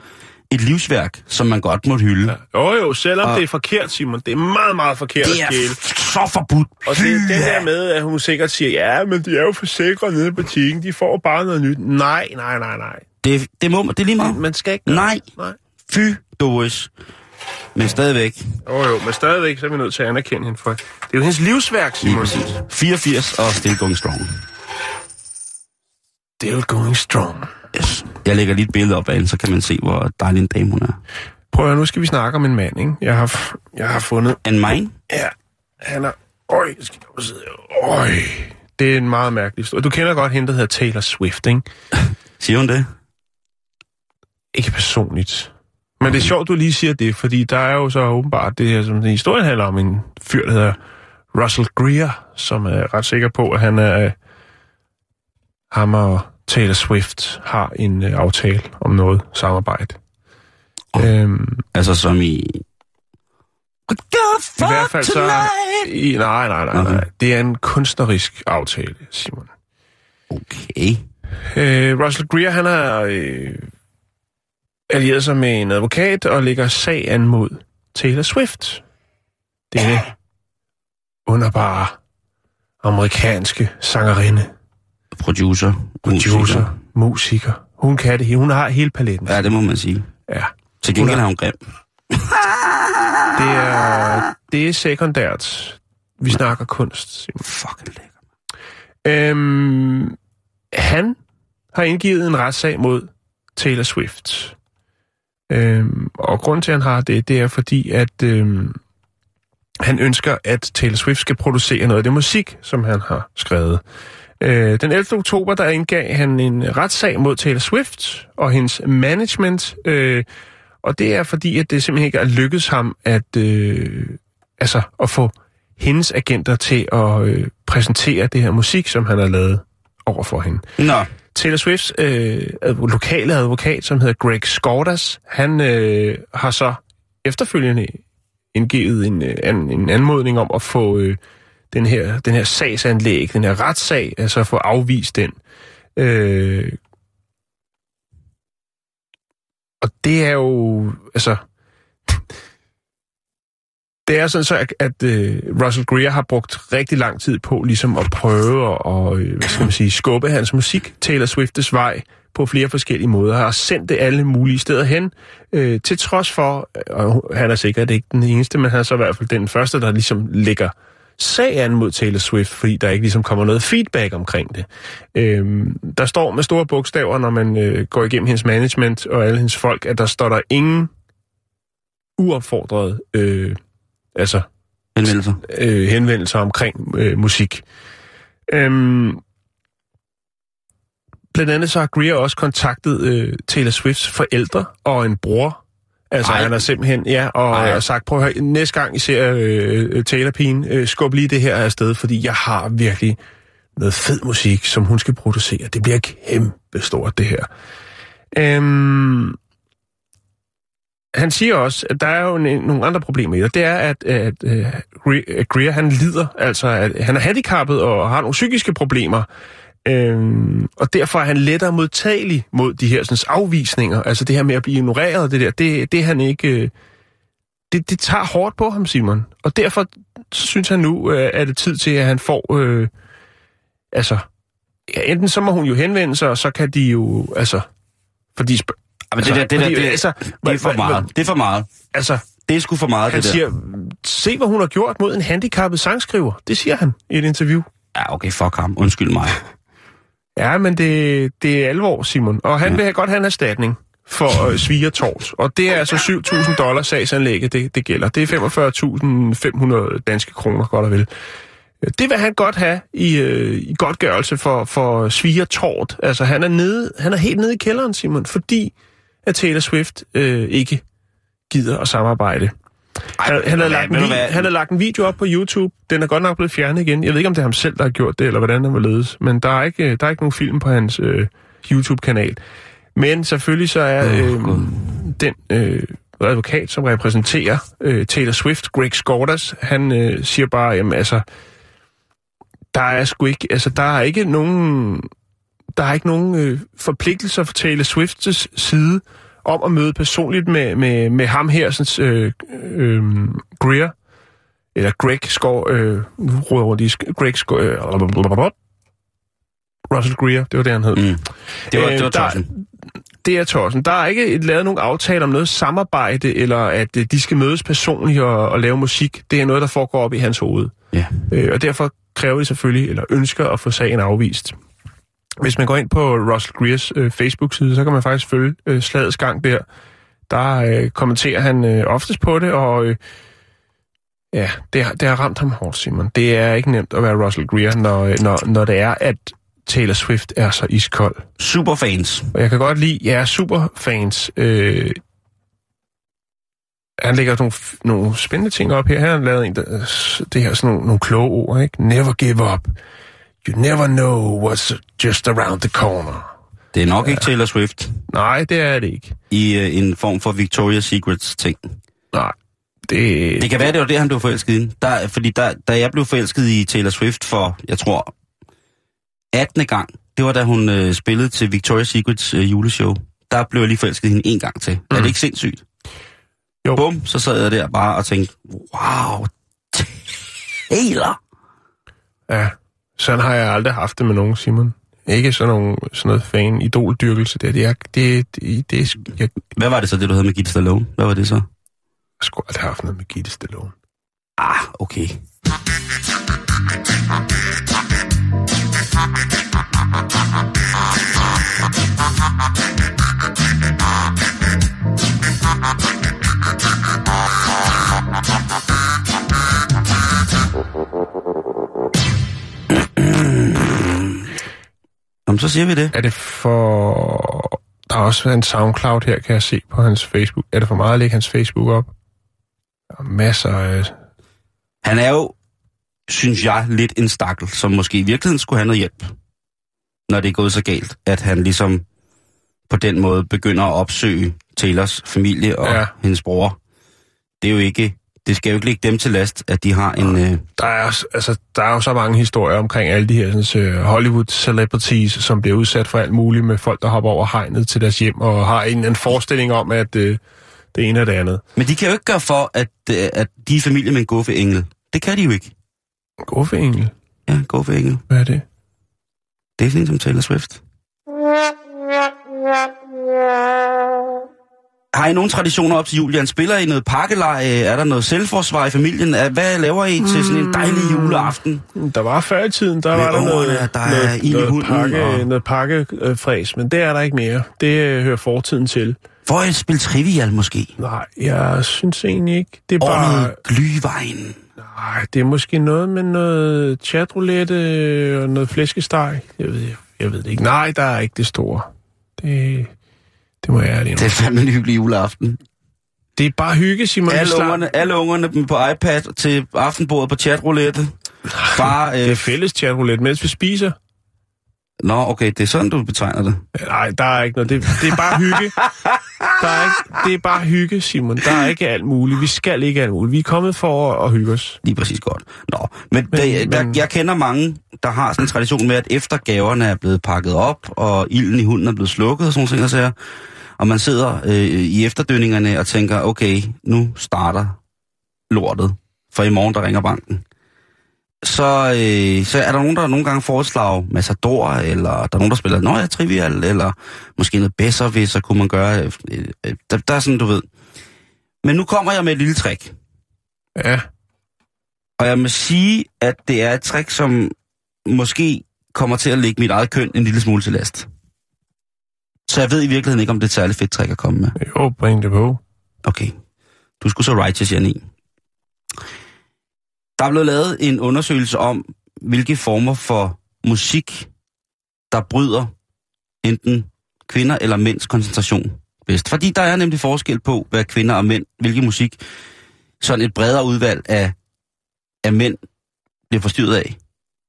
et livsværk, som man godt må hylde. Ja. Jo, jo, selvom Og- det er forkert, Simon. Det er meget, meget forkert Det at f- så forbudt. Og det er den der med, at hun sikkert siger, ja, men de er jo forsikret nede i butikken. De får bare noget nyt. Nej, nej, nej, nej. Det, det, må, det er lige meget. Man skal ikke gøre Nej. det. Nej. Fy, Doris. Men stadigvæk. Jo, jo, men stadigvæk så er vi nødt til at anerkende hende for det. Det er jo hendes livsværk, Lige Simon. præcis. 84 og still going strong. Still going strong. Yes. Jeg lægger lige et billede op af hende, så kan man se, hvor dejlig en dame hun er. Prøv at nu skal vi snakke om en mand, ikke? Jeg har, jeg har fundet... And mine? Ja, han er... Øj, skal jeg sidde... Øj, Det er en meget mærkelig historie. Du kender godt hende, der hedder Taylor Swift, ikke? Siger hun det? Ikke personligt. Men det er sjovt, du lige siger det, fordi der er jo så åbenbart det her, som den historien handler om, en fyr, der hedder Russell Greer, som er ret sikker på, at han er ham og Taylor Swift har en uh, aftale om noget samarbejde. Oh. Øhm, Altså som i... I hvert fald så... I, nej, nej, nej, nej. Okay. Det er en kunstnerisk aftale, Simon. Okay. Øh, Russell Greer, han har øh, allieret sig med en advokat og lægger sag an mod Taylor Swift. Denne underbare amerikanske sangerinde, Producer. producer, musiker. musiker. Hun kan det. Hun har hele paletten. Ja, det må man sige. Ja. Til gengæld Hun er- er hun grim. Det er, det er sekundært. Vi snakker kunst. Fucking lækker. Øhm, han har indgivet en retssag mod Taylor Swift. Øhm, og grund til, at han har det, det er fordi, at øhm, han ønsker, at Taylor Swift skal producere noget af det musik, som han har skrevet. Øh, den 11. oktober, der indgav han en retssag mod Taylor Swift og hendes management. Øh, og det er fordi, at det simpelthen ikke er lykkedes ham at, øh, altså, at få hendes agenter til at øh, præsentere det her musik, som han har lavet over for hende. Nå, Taylor Swifts øh, adv- lokale advokat, som hedder Greg Skordas, han øh, har så efterfølgende indgivet en, øh, an, en anmodning om at få øh, den, her, den her sagsanlæg, den her retssag, altså at få afvist den. Øh, og det er jo, altså... Det er sådan så, at, at uh, Russell Greer har brugt rigtig lang tid på ligesom at prøve at og, øh, hvad skal man sige, skubbe hans musik Taylor Swifts vej på flere forskellige måder. Har sendt det alle mulige steder hen, øh, til trods for, og han er sikkert ikke den eneste, men han er så i hvert fald den første, der ligesom lægger sag an mod Taylor Swift, fordi der ikke ligesom kommer noget feedback omkring det. Øhm, der står med store bogstaver, når man øh, går igennem hendes management og alle hendes folk, at der står der ingen uopfordret øh, altså henvendelser. øh, henvendelser omkring øh, musik. Øhm, blandt andet så har Greer også kontaktet øh, Taylor Swifts forældre og en bror. Altså Ej. han har simpelthen, ja, og, Ej. sagt, prøv at høre, næste gang I ser øh, Taylor-pigen, øh, skub lige det her afsted, fordi jeg har virkelig noget fed musik, som hun skal producere. Det bliver kæmpe stort, det her. Øhm, han siger også, at der er jo en, nogle andre problemer i det. Det er, at, at, at Greer, han lider, altså at han er handicappet og har nogle psykiske problemer. Øhm, og derfor er han lettere modtagelig mod de her sådan, afvisninger. Altså det her med at blive ignoreret, det der, det, det han ikke... øh, Det, det tager hårdt på ham, Simon. Og derfor synes han nu, øh, er det tid til, at han får... Øh, altså, ja, enten så må hun jo henvende sig, og så kan de jo... Altså, fordi... men det der, det der, fordi, det, altså, det er for meget. Det er for meget. Altså, Det er sgu for meget, han det der. siger, se hvad hun har gjort mod en handicappet sangskriver. Det siger han i et interview. Ja, okay, fuck ham. Undskyld mig. Ja, men det, det er alvor, Simon. Og han vil have godt have en erstatning for øh, svigertort. Og det er altså 7.000 dollars sagsanlægget, det, det gælder. Det er 45.500 danske kroner, godt og vel. Det vil han godt have i, øh, i godtgørelse for, for svigertort. Altså, han er, nede, han er helt nede i kælderen, Simon, fordi at Taylor Swift øh, ikke gider at samarbejde. Han, han, hvad, lagt en, han har lagt en video op på YouTube. Den er godt nok blevet fjernet igen. Jeg ved ikke, om det er ham selv, der har gjort det, eller hvordan han var ledes. Men der er ikke, øh, der er ikke nogen film på hans øh, YouTube-kanal. Men selvfølgelig så er øh, den øh, advokat, som repræsenterer øh, Taylor Swift, Greg Skordas, han øh, siger bare, jamen altså, der er sgu ikke, altså der er ikke nogen, der er ikke nogen øh, forpligtelser for Taylor Swifts side om at møde personligt med, med, med ham her, sådan, øh, øh, Greer, eller Greg Skor, øh, råder rundt i, Greg Skor, øh, Russell Greer, det var det, han hed. Mm. Det var, Øh, det var der-. Det er tossen. Der er ikke lavet nogen aftale om noget samarbejde, eller at øh, de skal mødes personligt og, og lave musik. Det er noget, der foregår op i hans hoved. Ja. Øh, og derfor kræver de selvfølgelig, eller ønsker at få sagen afvist. Hvis man går ind på Russell Greers øh, Facebook-side, så kan man faktisk følge øh, slagets gang der. Der øh, kommenterer han øh, oftest på det, og øh, Ja, det har, det har ramt ham hårdt, Simon. Det er ikke nemt at være Russell Greer, når, når, når det er, at Taylor Swift er så iskold. Superfans. Og jeg kan godt lide, jeg er superfans. Øh, han lægger nogle, nogle spændende ting op her. Her har han lavet en, der, det her sådan nogle, nogle kloge ord, ikke? Never give up. You never know what's just around the corner. Det er nok ja. ikke Taylor Swift Nej, det er det ikke. i øh, en form for Victoria's Secrets ting. Nej, det... Det kan være, det var det, han blev forelsket i. Der, fordi der, da jeg blev forelsket i Taylor Swift for, jeg tror, 18. gang, det var da hun øh, spillede til Victoria's Secrets øh, juleshow. Der blev jeg lige forelsket i hende en gang til. Mm. Er det ikke sindssygt? Jo. Bum, så sad jeg der bare og tænkte, wow, Taylor. Ja, sådan har jeg aldrig haft det med nogen, Simon. Ikke sådan, nogle, sådan noget fan idoldyrkelse der. Det er, det, det, det er, jeg, jeg Hvad var det så, det du havde med Gitte Stallone? Hvad var det så? har sgu aldrig haft noget med Gitte Stallone. Ah, okay. Jamen, så siger vi det. Er det for... Der er også en SoundCloud her, kan jeg se på hans Facebook. Er det for meget at lægge hans Facebook op? Der er masser af... Han er jo, synes jeg, lidt en stakkel, som måske i virkeligheden skulle have noget hjælp. Når det er gået så galt, at han ligesom på den måde begynder at opsøge Taylors familie og ja. hendes bror. Det er jo ikke, det skal jo ikke ligge dem til last, at de har en... Øh, Der er, altså, der er jo så mange historier omkring alle de her sådan, uh, Hollywood celebrities, som bliver udsat for alt muligt med folk, der hopper over hegnet til deres hjem, og har en eller anden forestilling om, at uh, det ene er det andet. men de kan jo ikke gøre for, at, øh, at de er familie med en guffeengel. Det kan de jo ikke. Guffeengel? Ja, guffeengel. Hvad er det? Det er sådan en som Taylor Swift. Har I nogle traditioner op til Julian? Spiller I noget pakkeleje? Er der noget selvforsvar i familien? Hvad laver I til sådan en dejlig juleaften? Der var før i tiden, der Med var der noget, der er noget, i noget, hunden, pakke, og- noget pakkefræs, men det er der ikke mere. Det øh, hører fortiden til. Får I et spil trivial måske? Nej, jeg synes egentlig ikke. Det er Og bare... noget glyvejen? Nej, det er måske noget med noget chatroulette og noget flæskesteg. Jeg ved, jeg ved det ikke. Nej, der er ikke det store. Det, det må jeg ærligt Det er fandme en hyggelig juleaften. Det er bare hygge, Simon. Alle slap- ungerne, alle ungerne på iPad til aftenbordet på chatroulette. Far, Det er øh, fælles chatroulette, mens vi spiser. Nå, okay, det er sådan, du betegner det. Nej, der er ikke noget. Det, det er bare hygge. Der er ikke, det er bare hygge, Simon. Der er ikke alt muligt. Vi skal ikke alt muligt. Vi er kommet for at, at hygge os. Lige præcis godt. Nå, men, Men- der, der, men- jeg kender mange, der har sådan en tradition med, at efter gaverne er blevet pakket op, og ilden i hunden er blevet slukket og sådan nogle ting, så og man sidder øh, i efterdønningerne og tænker, okay, nu starter lortet, for i morgen der ringer banken. Så, øh, så er der nogen, der nogle gange foreslår Massador, eller der er nogen, der spiller Nøja Trivial, eller måske noget bedre, hvis så kunne man gøre... Øh, øh, der, der er sådan, du ved. Men nu kommer jeg med et lille trick. Ja. Og jeg må sige, at det er et trick, som måske kommer til at lægge mit eget køn en lille smule til last. Så jeg ved i virkeligheden ikke, om det er et særligt fedt trick at komme med. Jo, bring det på. Okay. Du skulle så righteous, Janine. Der er blevet lavet en undersøgelse om, hvilke former for musik, der bryder enten kvinder eller mænds koncentration bedst. Fordi der er nemlig forskel på, hvad kvinder og mænd, hvilke musik, sådan et bredere udvalg af, af mænd bliver forstyrret af,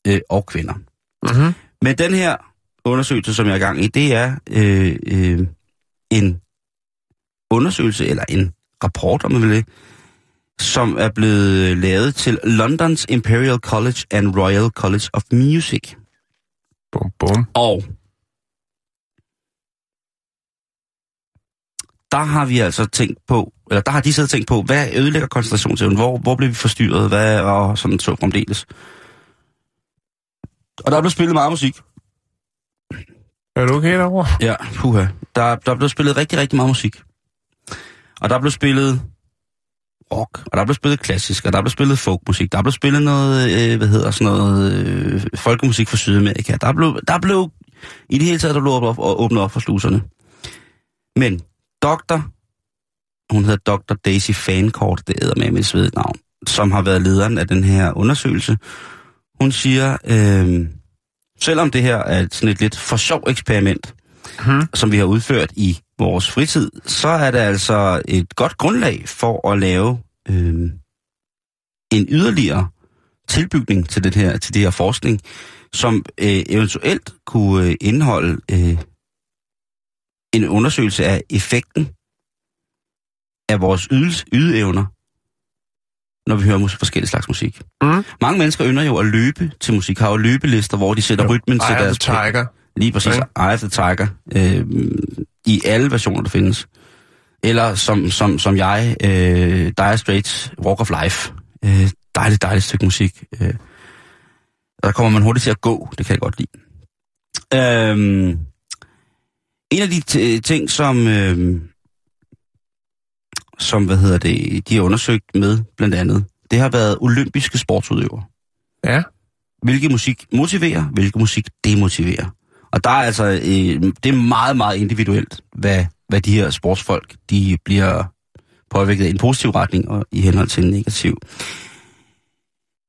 øh, og kvinder. Mm-hmm. Men den her undersøgelse, som jeg er i gang i, det er øh, øh, en undersøgelse, eller en rapport, om man vil som er blevet lavet til Londons Imperial College and Royal College of Music. Bum, bum. Og der har vi altså tænkt på, eller der har de siddet og tænkt på, hvad ødelægger koncentrationsevnen? Hvor, hvor bliver vi forstyrret? Hvad, og sådan så fremdeles. Og der er blevet spillet meget musik. Er du okay derovre? Ja, puha. Der, der er blevet spillet rigtig, rigtig meget musik. Og der er blevet spillet rock, og der blev spillet klassisk, og der blev spillet folkmusik, der blev spillet noget, øh, hvad hedder sådan noget, øh, folkemusik fra Sydamerika. Der blev, der blev, i det hele taget, der blev åbnet op, og åbnet op for sluserne. Men Dr. Hun hedder Dr. Daisy Fancourt, det æder med mit svedet navn. som har været lederen af den her undersøgelse, hun siger, øh, selvom det her er et, sådan et lidt for sjov eksperiment, Hmm. som vi har udført i vores fritid, så er det altså et godt grundlag for at lave øh, en yderligere tilbygning til det her, til det her forskning, som øh, eventuelt kunne øh, indeholde øh, en undersøgelse af effekten af vores ydes, ydeevner, når vi hører mus- forskellige slags musik. Mm. Mange mennesker ynder jo at løbe til musik, har jo løbelister, hvor de sætter Jo. rytmen til Eye of deres... Tiger. Lige præcis, Ja. Eye of the Tiger. Øh, I alle versioner, der findes. Eller som, som, som jeg, øh, Dire Straits, Walk of Life. Øh, dejligt, dejligt stykke musik. Øh, der kommer man hurtigt til at gå, det kan jeg godt lide. Øh, en af de ting, som, øh, som, hvad hedder det, de har undersøgt med, blandt andet, det har været olympiske sportsudøvere. Ja. Hvilke musik motiverer, hvilke musik demotiverer. Og der er altså, øh, det er meget, meget individuelt, hvad, hvad de her sportsfolk, de bliver påvirket i en positiv retning og i henhold til en negativ.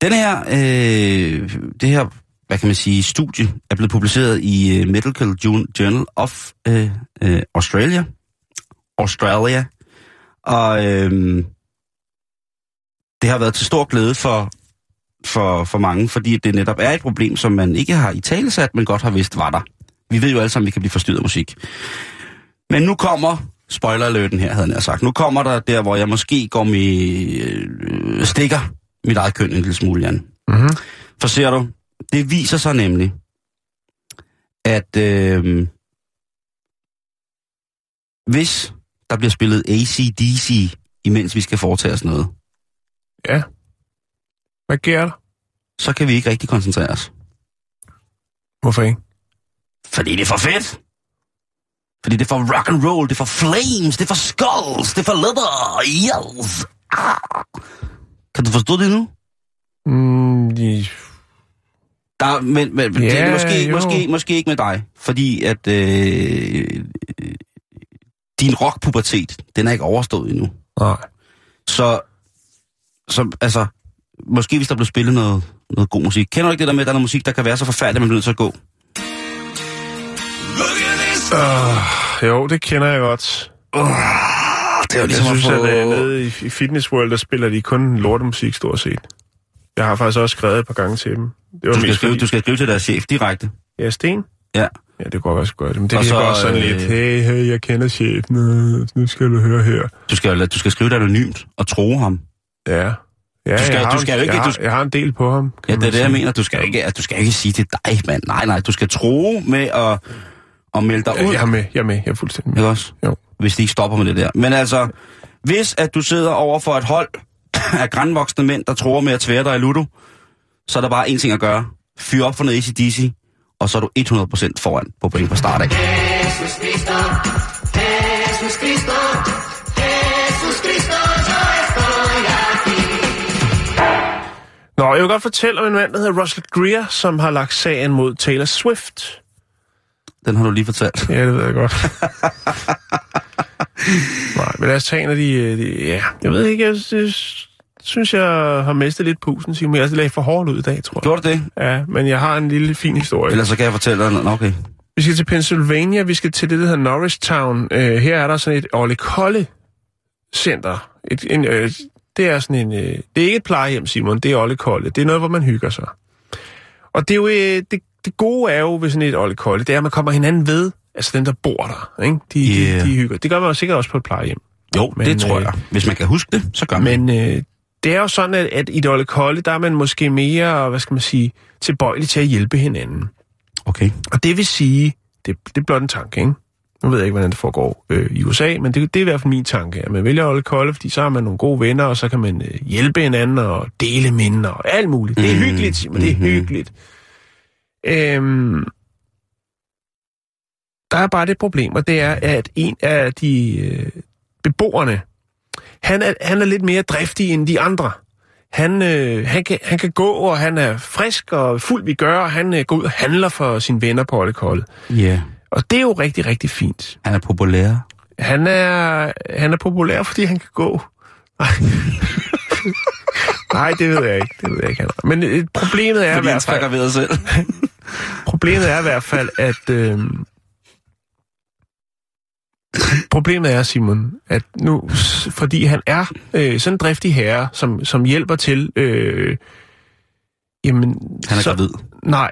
Den her, øh, det her, hvad kan man sige, studie er blevet publiceret i øh, Medical Journal of øh, øh, Australia. Australia. Og øh, det har været til stor glæde for, for, for mange, fordi det netop er et problem, som man ikke har i talesat, men godt har vidst var der. Vi ved jo alle sammen, at vi kan blive forstyrret af musik. Men nu kommer spoiler her, havde jeg sagt. Nu kommer der der, hvor jeg måske går med øh, stikker mit eget køn en lille smule, Jan. Mm-hmm. For ser du, det viser sig nemlig, at øh, hvis der bliver spillet ACDC, imens vi skal foretage os noget, Ja. Hvad sker der? så kan vi ikke rigtig koncentrere os. Hvorfor ikke? Fordi det er for fedt. Fordi det er for rock and roll, det er for flames, det er for skulls, det er for leather, yes. Ah. Kan du forstå det nu? Mm, de... Der, men men ja, det er måske, jo. måske, måske ikke med dig, fordi at øh, din rockpubertet, den er ikke overstået endnu. Nej. Så, så altså, måske hvis der blev spillet noget, noget god musik. Kender du ikke det der med, at der er noget musik, der kan være så forfærdeligt, at man bliver nødt til at gå? Uh, jo, det kender jeg godt. Det er jo Jeg ligesom synes, at at få... øh, nede i, i Fitness World, der spiller de kun lortemusik stort set. Jeg har faktisk også skrevet et par gange til dem. Det var du, skal skrive, fordi... du skal skrive til deres chef direkte. Ja, Sten? Ja. Ja, det kunne godt jeg gøre det. Men det Og virker så, også sådan øh, lidt, hey, hey, jeg kender chefen, øh, nu skal du høre her. Du skal, du skal skrive det anonymt og tro ham. Ja. Ja, Du skal- jeg, har, du skal jo ikke- jeg, har, du jeg har en del på ham. Ja, det er det, jeg mener. Du skal ikke, at du skal ikke sige til dig, mand. Nej, nej, du skal tro med at, at melde dig Ja, ud. jeg er med, jeg er med, jeg er fuldstændig med. Ikke også? Jo. Hvis de ikke stopper med det der. Men altså, hvis at du sidder over for et hold af grænvoksne mænd, der tror med at tvære dig i ludo, så er der bare én ting at gøre. Fyr op for noget ACDC, og så er du 100% foran på point fra start af. Nå, jeg vil godt fortælle om en mand, der hedder Russell Greer, som har lagt sagen mod Taylor Swift. Den har du lige fortalt. Ja, det ved jeg godt. Nej, men lad os tage en af de, øh, de ja, jeg ved ikke, jeg, jeg synes, jeg har mistet lidt pusen, Simon. Jeg lagde for hårdt ud i dag, tror jeg. Gjorde du det? Ja, men jeg har en lille fin historie. Ellers så kan jeg fortælle dig. Nå, Okay. Vi skal til Pennsylvania, vi skal til det, der hedder Norristown. Uh, her er der sådan et Olle Kolle center. Et, en, øh, det er sådan en, øh, det er ikke et plejehjem, Simon, det er Olle Kolle. Det er noget, hvor man hygger sig. Og det er jo, øh, det, det gode er jo ved sådan et Olle Kolle, det er, at man kommer hinanden ved, altså dem, der bor der, ikke? De, Yeah. de, de hygger. Det gør man jo sikkert også på et plejehjem. Jo, Men, det tror øh, jeg. Hvis man kan huske det, så gør man. Men øh, det er jo sådan, at, at i et Olle Kolle, der er man måske mere, hvad skal man sige, tilbøjelig til at hjælpe hinanden. Okay. Og det vil sige, det, det er blot en tanke, ikke? Nu ved jeg ikke, hvordan det foregår øh, i USA, men det, det er i hvert fald min tanke, at man vælger at holde kolde, fordi så har man nogle gode venner, og så kan man øh, hjælpe hinanden og dele minder og alt muligt. Det er Mhm. hyggeligt, Simon, det er Mhm. hyggeligt. Øhm, der er bare det problem, og det er, at en af de øh, beboerne, han er, han er lidt mere driftig end de andre. Han, øh, han, kan, han kan gå, og han er frisk og fuld vi gør, og han øh, går ud og handler for sine venner på. Ja. Yeah. Og det er jo rigtig, rigtig fint. Han er populær. Han er, han er populær, fordi han kan gå. Nej. Nej, det ved jeg ikke. Det ved jeg ikke. han. Men øh, problemet er i Fordi han hvert fald... trækker ved selv. Problemet er i hvert fald, at... Øh, problemet er, Simon, at nu, fordi han er øh, sådan en driftig herre, som, som hjælper til... Øh, jamen, Han er så, gravid. Nej.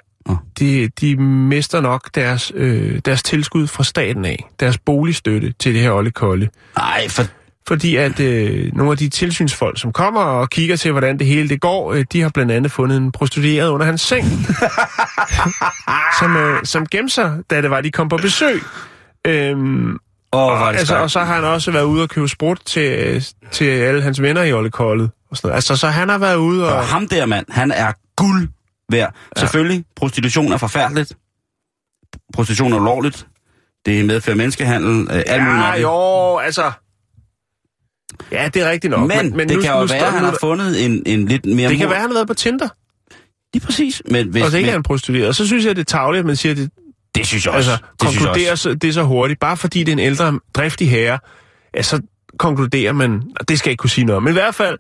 De, de mister nok deres, øh, deres tilskud fra staten af. Deres boligstøtte til det her Olle Kolle. Nej, for Fordi at øh, nogle af de tilsynsfolk, som kommer og kigger til, hvordan det hele det går, øh, de har blandt andet fundet en prostitueret under hans seng. som, øh, som gemte sig, da det var, de kom på besøg. Øhm, er og, altså, og så har han også været ude og købe sprut til, til alle hans venner i Olle Kolde. Og sådan noget. Altså, så han har været ude og... Og ham der mand, han er guld værd. Ja. Selvfølgelig, prostitution er forfærdeligt. Prostitution er ulovligt. Det medfører menneskehandel. Øh, muligt Ja, jo, altså... Ja, det er rigtigt nok. Men, men det nu, kan jo nu være, at han har fundet en, en lidt mere... Det kan mod- være, han har været på Tinder, Lige præcis. Men hvis, og så ikke er men, han prostitueret. Og så synes jeg, det er tageligt, at man siger, at det, det synes jeg også. altså, det synes jeg konkluderer også. så, det så hurtigt. Bare fordi det er en ældre, driftig herre, ja, så konkluderer man, og det skal jeg ikke kunne sige noget om. Men i hvert fald,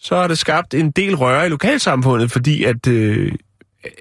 så har det skabt en del røre i lokalsamfundet, fordi at, øh,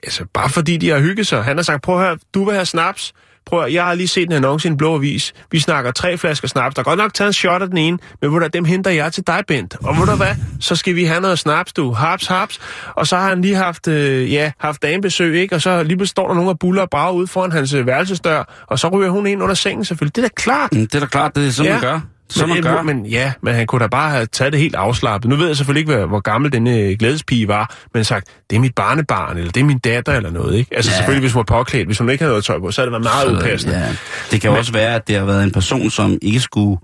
altså bare fordi de har hygget sig. Han har sagt, prøv høre, du vil have snaps, prøv at, jeg har lige set en annonce i en blå avis. Vi snakker tre flasker snaps. Der er godt nok taget en shot af den ene, men ved du, dem henter jeg til dig, Bent. Og ved du hvad, så skal vi have noget snaps, du. Haps, haps. Og så har han lige haft, øh, ja, haft damebesøg, ikke? Og så lige står der nogen og buller og brager ud foran hans øh, værelsesdør, og så ryger hun ind under sengen selvfølgelig. Det er da klart. Mm, Det er da klart, det er sådan, Ja. man gør. Man men, gør. men ja, men han kunne da bare have taget det helt afslappet. Nu ved jeg selvfølgelig ikke, hvad- hvor gammel denne øh, glædespige var, men sagt, det er mit barnebarn, eller det er min datter, eller noget, ikke? Altså Ja. selvfølgelig, hvis hun var påklædt, hvis hun ikke havde noget tøj på, så havde det været meget upassende. Ja. Det kan jo også være, at det har været en person, som ikke skulle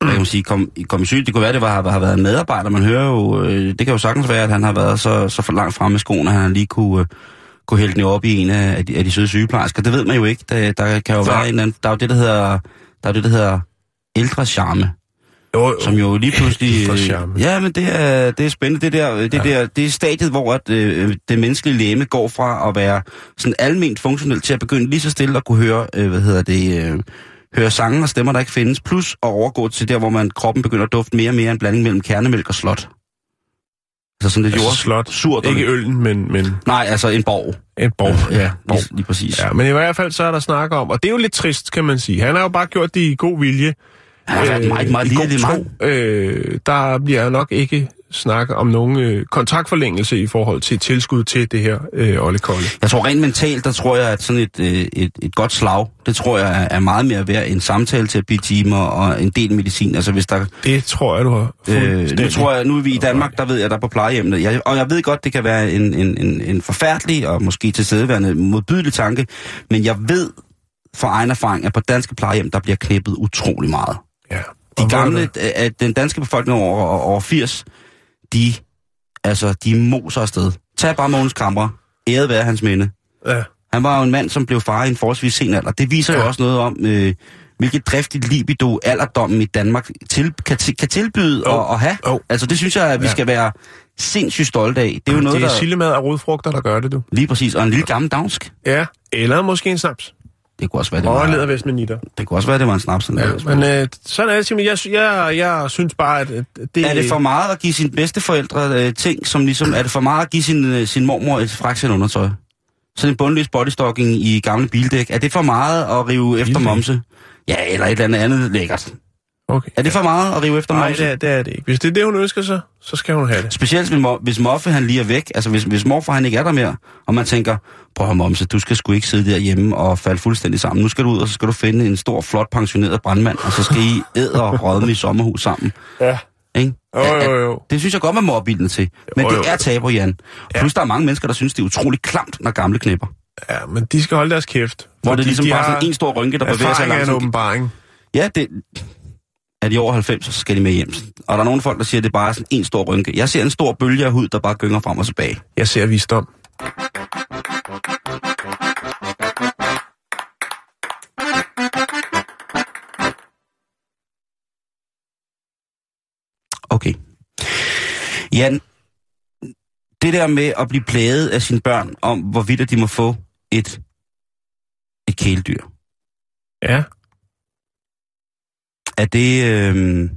hvad kan man sige, komme kom i syg. Det kunne være, det var, har været en medarbejder. Man hører jo, øh, det kan jo sagtens være, at han har været så, så for langt fremme med skoene, at han lige kunne, øh, kunne hælde den op i en af, af, de, af de søde sygeplejersker. Det ved man jo ikke. Der, der kan jo være en anden, der er jo det, der hedder, der er det, der hedder ældre charme, Jo, jo. som jo lige pludselig... Øh. Ja, men det er, det er spændende. Det, der, det, ja. der, det er stadiet, hvor at, øh, det menneskelige læme går fra at være sådan alment funktionelt til at begynde lige så stille at kunne høre, øh, hvad hedder det, øh, høre sange og stemmer, der ikke findes, plus at overgå til der, hvor man kroppen begynder at dufte mere og mere en blanding mellem kernemælk og slot. Altså sådan lidt Altså jord. slot. Surt. Ikke øllen, men, men Nej, altså en borg. en borg. Ja, borg. lige, lige præcis. Ja, men i hvert fald så er der snak om, og det er jo lidt trist, kan man sige. Han har jo bare gjort det i god vilje. Han har været meget, meget i lille tro. mand. Øh, der bliver nok ikke snakke om nogen øh, kontraktforlængelse i forhold til tilskud til det her øh, Olle Kolle. Jeg tror rent mentalt, der tror jeg, at sådan et, øh, et, et godt slag, det tror jeg er- meget mere værd end samtale-timer og en del medicin. Altså hvis der Det tror jeg, du har Øh, nu tror jeg, nu er vi i Danmark, der ved jeg, der er på plejehjemmene. Jeg, og jeg ved godt, det kan være en, en, en, en forfærdelig og måske tilstedeværende modbydelig tanke, men jeg ved fra egen erfaring, at på danske plejehjem, der bliver knippet utrolig meget. Ja. De gamle, det? at den danske befolkning over, over 80, de, altså, de moser afsted. Tag bare Mogens Kammer. Æret være hans minde. Ja. Han var jo en mand, som blev far i en forholdsvis sen alder. Det viser ja. jo også noget om, øh, hvilket driftigt libido alderdommen i Danmark til, kan, kan tilbyde Jo. og, og have. Jo. Altså det synes jeg, at vi Ja. skal være sindssygt stolte af. Det er jo noget, det er der... sildemad og rodfrugter, der gør det, du. Lige præcis. Og en lille gammel dansk. Ja. Eller måske en snaps. Det kunne også være, det Og en var, ledervest med nitter. det kunne også være, det var en snaps. Ja, Ja, men øh, sådan er det simpelthen. Jeg, jeg, jeg synes bare, at det... er det for meget at give sine bedsteforældre øh, ting, som ligesom... Er det for meget at give sin, øh, sin mormor et frakset undertøj? Sådan en bundløs bodystocking i gamle bildæk. Er det for meget at rive efter Bildæk? momse? Ja, eller et eller andet andet lækkert. Okay. Er det for meget at rive efter Nej, det er, det er det ikke. Hvis det er det, hun ønsker sig, så skal hun have det. Specielt hvis, hvis Moffe han lige er væk, altså hvis, hvis morfar han ikke er der mere, og man tænker, prøv at Momse, du skal sgu ikke sidde derhjemme og falde fuldstændig sammen. Nu skal du ud, og så skal du finde en stor, flot pensioneret brandmand, og så skal I æde og rødme i sommerhus sammen. Ja. Ikke? Jo, jo, jo. Det synes jeg godt, man må opbilde til. Men Jo, det jo. er tabu, Jan. Plus der er mange mennesker, der synes, det er utrolig klamt, når gamle knipper. Ja, men de skal holde deres kæft. Hvor det er ligesom de bare sådan en stor rynke, der bevæger sig af en langsomt. åbenbaring. Ja, det... Er de over 90, så skal de med hjem. Og der er nogle folk, der siger, at det er bare sådan en stor rynke. Jeg ser en stor bølge af hud, der bare gynger frem og tilbage. Jeg ser visdom. Okay. Jan, det der med at blive plaget af sine børn om, hvorvidt at de må få et, et kæledyr, Ja. Er det, øh,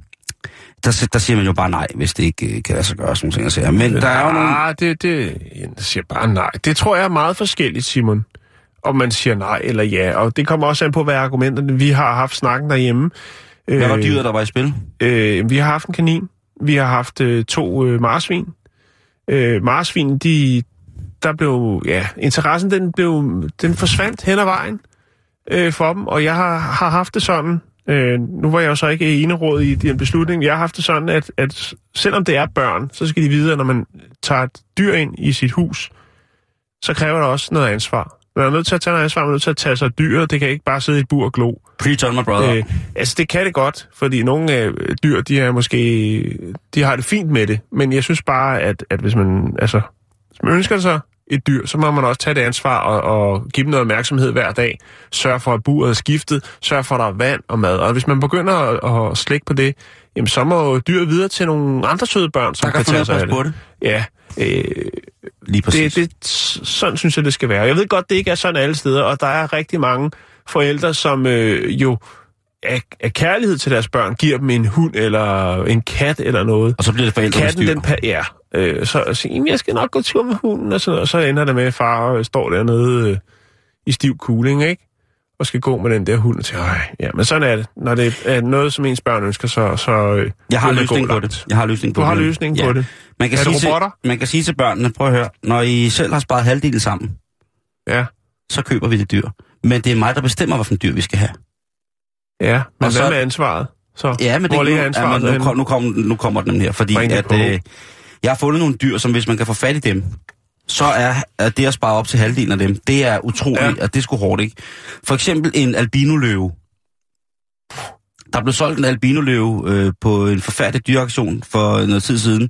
der, der siger man jo bare nej, hvis det ikke øh, kan lade sig gøre, sådan ting. Men der er jo nogle... Ah, det, det, jeg siger bare nej. Det tror jeg er meget forskelligt, Simon. Om man siger nej eller ja. Og det kommer også an på, hvad argumenterne... Vi har haft snakken derhjemme. Hvad var dyret, der var i spil? Øh, vi har haft en kanin. Vi har haft øh, to øh, marsvin. Øh, marsvin, de, der blev, ja, interessen den, blev, den forsvandt hen ad vejen øh, for dem, og jeg har, har haft det sådan, øh, nu var jeg jo så ikke eneråd i den beslutning, jeg har haft det sådan, at, at selvom det er børn, så skal de vide, at når man tager et dyr ind i sit hus, så kræver det også noget ansvar. Man er nødt til at tage noget ansvar, man er nødt til at tage sig af dyret, det kan ikke bare sidde i et bur og glo. Preach on, my brother. Øh, altså, det kan det godt, fordi nogle øh, dyr, de er måske, de har det fint med det, men jeg synes bare, at, at hvis man, altså, hvis man ønsker sig et dyr, så må man også tage det ansvar og, og give dem noget opmærksomhed hver dag. Sørg for, at buret er skiftet. Sørg for, at der er vand og mad. Og hvis man begynder at, at slække på det, jamen, så må dyret videre til nogle andre søde børn, som der kan, kan tage sig af det. Det. Ja, øh, Lige præcis. Det, det, sådan synes jeg, det skal være. Jeg ved godt, det ikke er sådan alle steder, og der er rigtig mange forældre, som øh, jo af, af kærlighed til deres børn giver dem en hund eller en kat eller noget. Og så bliver det forældrenes Katten, den pa- ja. Øh, så så siger, jeg skal nok gå tur med hunden, og, sådan, og så ender det med, at far øh, står dernede øh, i stiv kuling, ikke? Og skal gå med den der hund tænker, Øj, ja, men sådan er det. Når det er noget, som ens børn ønsker, så... så øh, Jeg har det løsning på det. Jeg har løsning på Du har det. løsning på det. Man kan, Er det sige robotter? til, man kan sige til børnene, prøv at høre, når I selv har sparet halvdelen sammen, Ja, så køber vi det dyr. Men det er mig, der bestemmer, hvilken dyr vi skal have. Ja. Men Og så- hvad med ansvaret? Så, Ja, men hvor det, ligger ansvaret? ja, men nu, kom, nu, kom, nu kommer den her, fordi at, øh, jeg har fundet nogle dyr, som hvis man kan få fat i dem, så er, er det at spare op til halvdelen af dem, det er utroligt, Ja. ja. og det er sgu hårdt, ikke? For eksempel en albinoløve. Der blev solgt en albinoløve øh, på en forfærdelig dyreaktion for noget tid siden,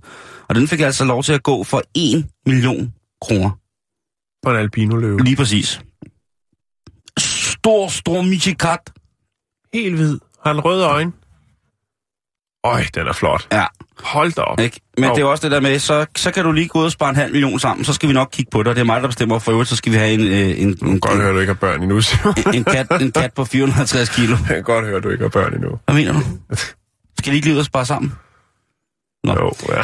og den fik altså lov til at gå for 1 million kroner. På en albinoløve. Lige præcis. Stor, stor michikat. Helt hvid. Har en røde øjne. Øj, den er flot. Ja. Hold da op. Ikke? Men Jo. det er også det der med, så, så kan du lige gå ud og spare en halv million sammen, så skal vi nok kigge på det, og det er mig, der bestemmer, for øvrigt, så skal vi have en, øh, en, en, Godt høre, du ikke har børn endnu, en, en, kat, en kat på 450 kilo. Jeg kan godt høre, du ikke har børn endnu. Hvad mener du? Skal vi ikke lige ud og spare sammen? Nå. Jo, ja.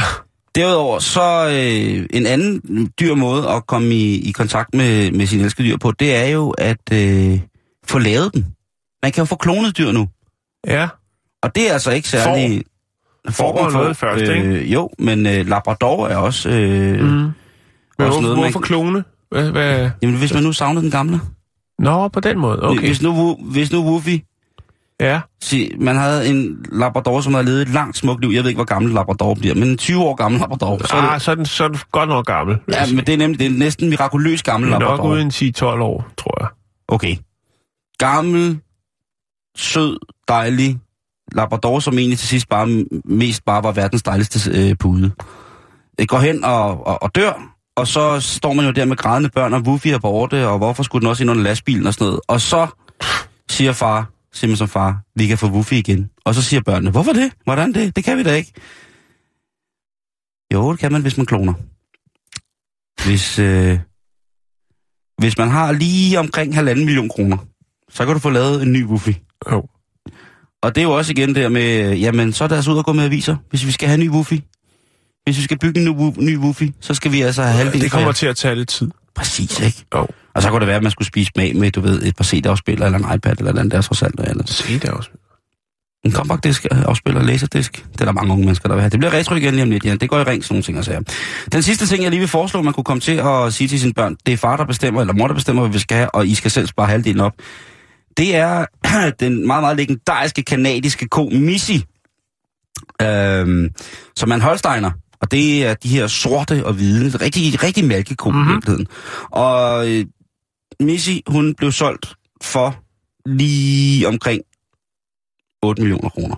Derudover, så øh, en anden dyr måde at komme i, i kontakt med, med sine elskede dyr på, det er jo at øh, få lavet dem. Man kan jo få klonet dyr nu. Ja, Og det er altså ikke særlig... Får var noget først, ikke? øh, Jo, men øh, Labrador er også... Øh, mm. Men Også hvor, noget, man- hvorfor klone? Hvad, hvad? Jamen, hvis man nu savnede den gamle. Nå, på den måde. Okay. Hvis nu, hvis nu Woofy... Ja, Se, man havde en Labrador, som havde levet et langt smukt liv. Jeg ved ikke, hvor gammel Labrador bliver, men en 20 år gammel Labrador. Så er det, ah, så, er den, så er den godt nok gammel. ja, men det er nemlig det er næsten mirakuløs gammel er nok Labrador. ude i en 10-12 år, tror jeg. Okay. Gammel, sød, dejlig Labrador, som egentlig til sidst bare mest bare var verdens dejligste øh, pude. Jeg går hen og, og, og dør, og så står man jo der med grædende børn, og Wuffy er borte, og hvorfor skulle den også ind under lastbilen og sådan noget. Og så siger far, simpelthen som far, vi kan få Wuffy igen. Og så siger børnene, hvorfor det? Hvordan det? Det kan vi da ikke. Jo, det kan man, hvis man kloner. Hvis, øh, hvis man har lige omkring halvanden million kroner, så kan du få lavet en ny Wuffy. Jo. Og det er jo også igen der med, jamen så er det altså ud at gå med aviser, hvis vi skal have en ny Woofy. Hvis vi skal bygge en ny, ny Woofy, så skal vi altså have halvdelen Det kommer til at tage lidt tid. Præcis, ikke? Jo. Og så kunne det være, at man skulle spise smag med, du ved, et par CD-afspiller, eller en iPad, eller den der trods alt andet. Det også. En compact disk afspiller, laserdisk. Det er der mange unge mennesker, der vil have. Det bliver retro igen lige om lidt, ja. Det går i ring, sådan nogle ting og sager. Den sidste ting, jeg lige vil foreslå, man kunne komme til at sige til sine børn, det er far, der bestemmer, eller mor, der bestemmer, hvad vi skal have, og I skal selv spare halvdelen op. Det er den meget, meget legendariske kanadiske ko Missy, øhm, som er en holsteiner. Og det er de her sorte og hvide, rigtig, rigtig mælkeko mm-hmm. i virkeligheden. Og øh, Missy, hun blev solgt for lige omkring 8 millioner kroner.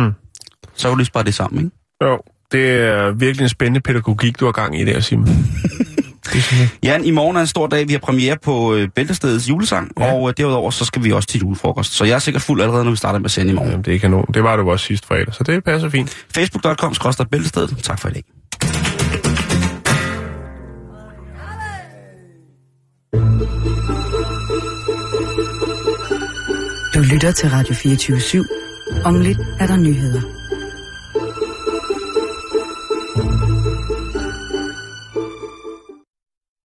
Hmm. Så kan du lige spare det sammen, ikke? Jo, det er virkelig en spændende pædagogik, du har gang i der, Simon. Jan, i morgen er en stor dag. Vi har premiere på øh, Bæltestedets julesang, Ja. og øh, derudover så skal vi også til julefrokost. Så jeg er sikkert fuld allerede, når vi starter med at sende i morgen. jamen, det er kanon. Det var du også sidste fredag, så det passer fint. Facebook.com skrådstræk Bæltestedet. Tak for i dag. Du lytter til Radio 24 /7. Om lidt er der nyheder.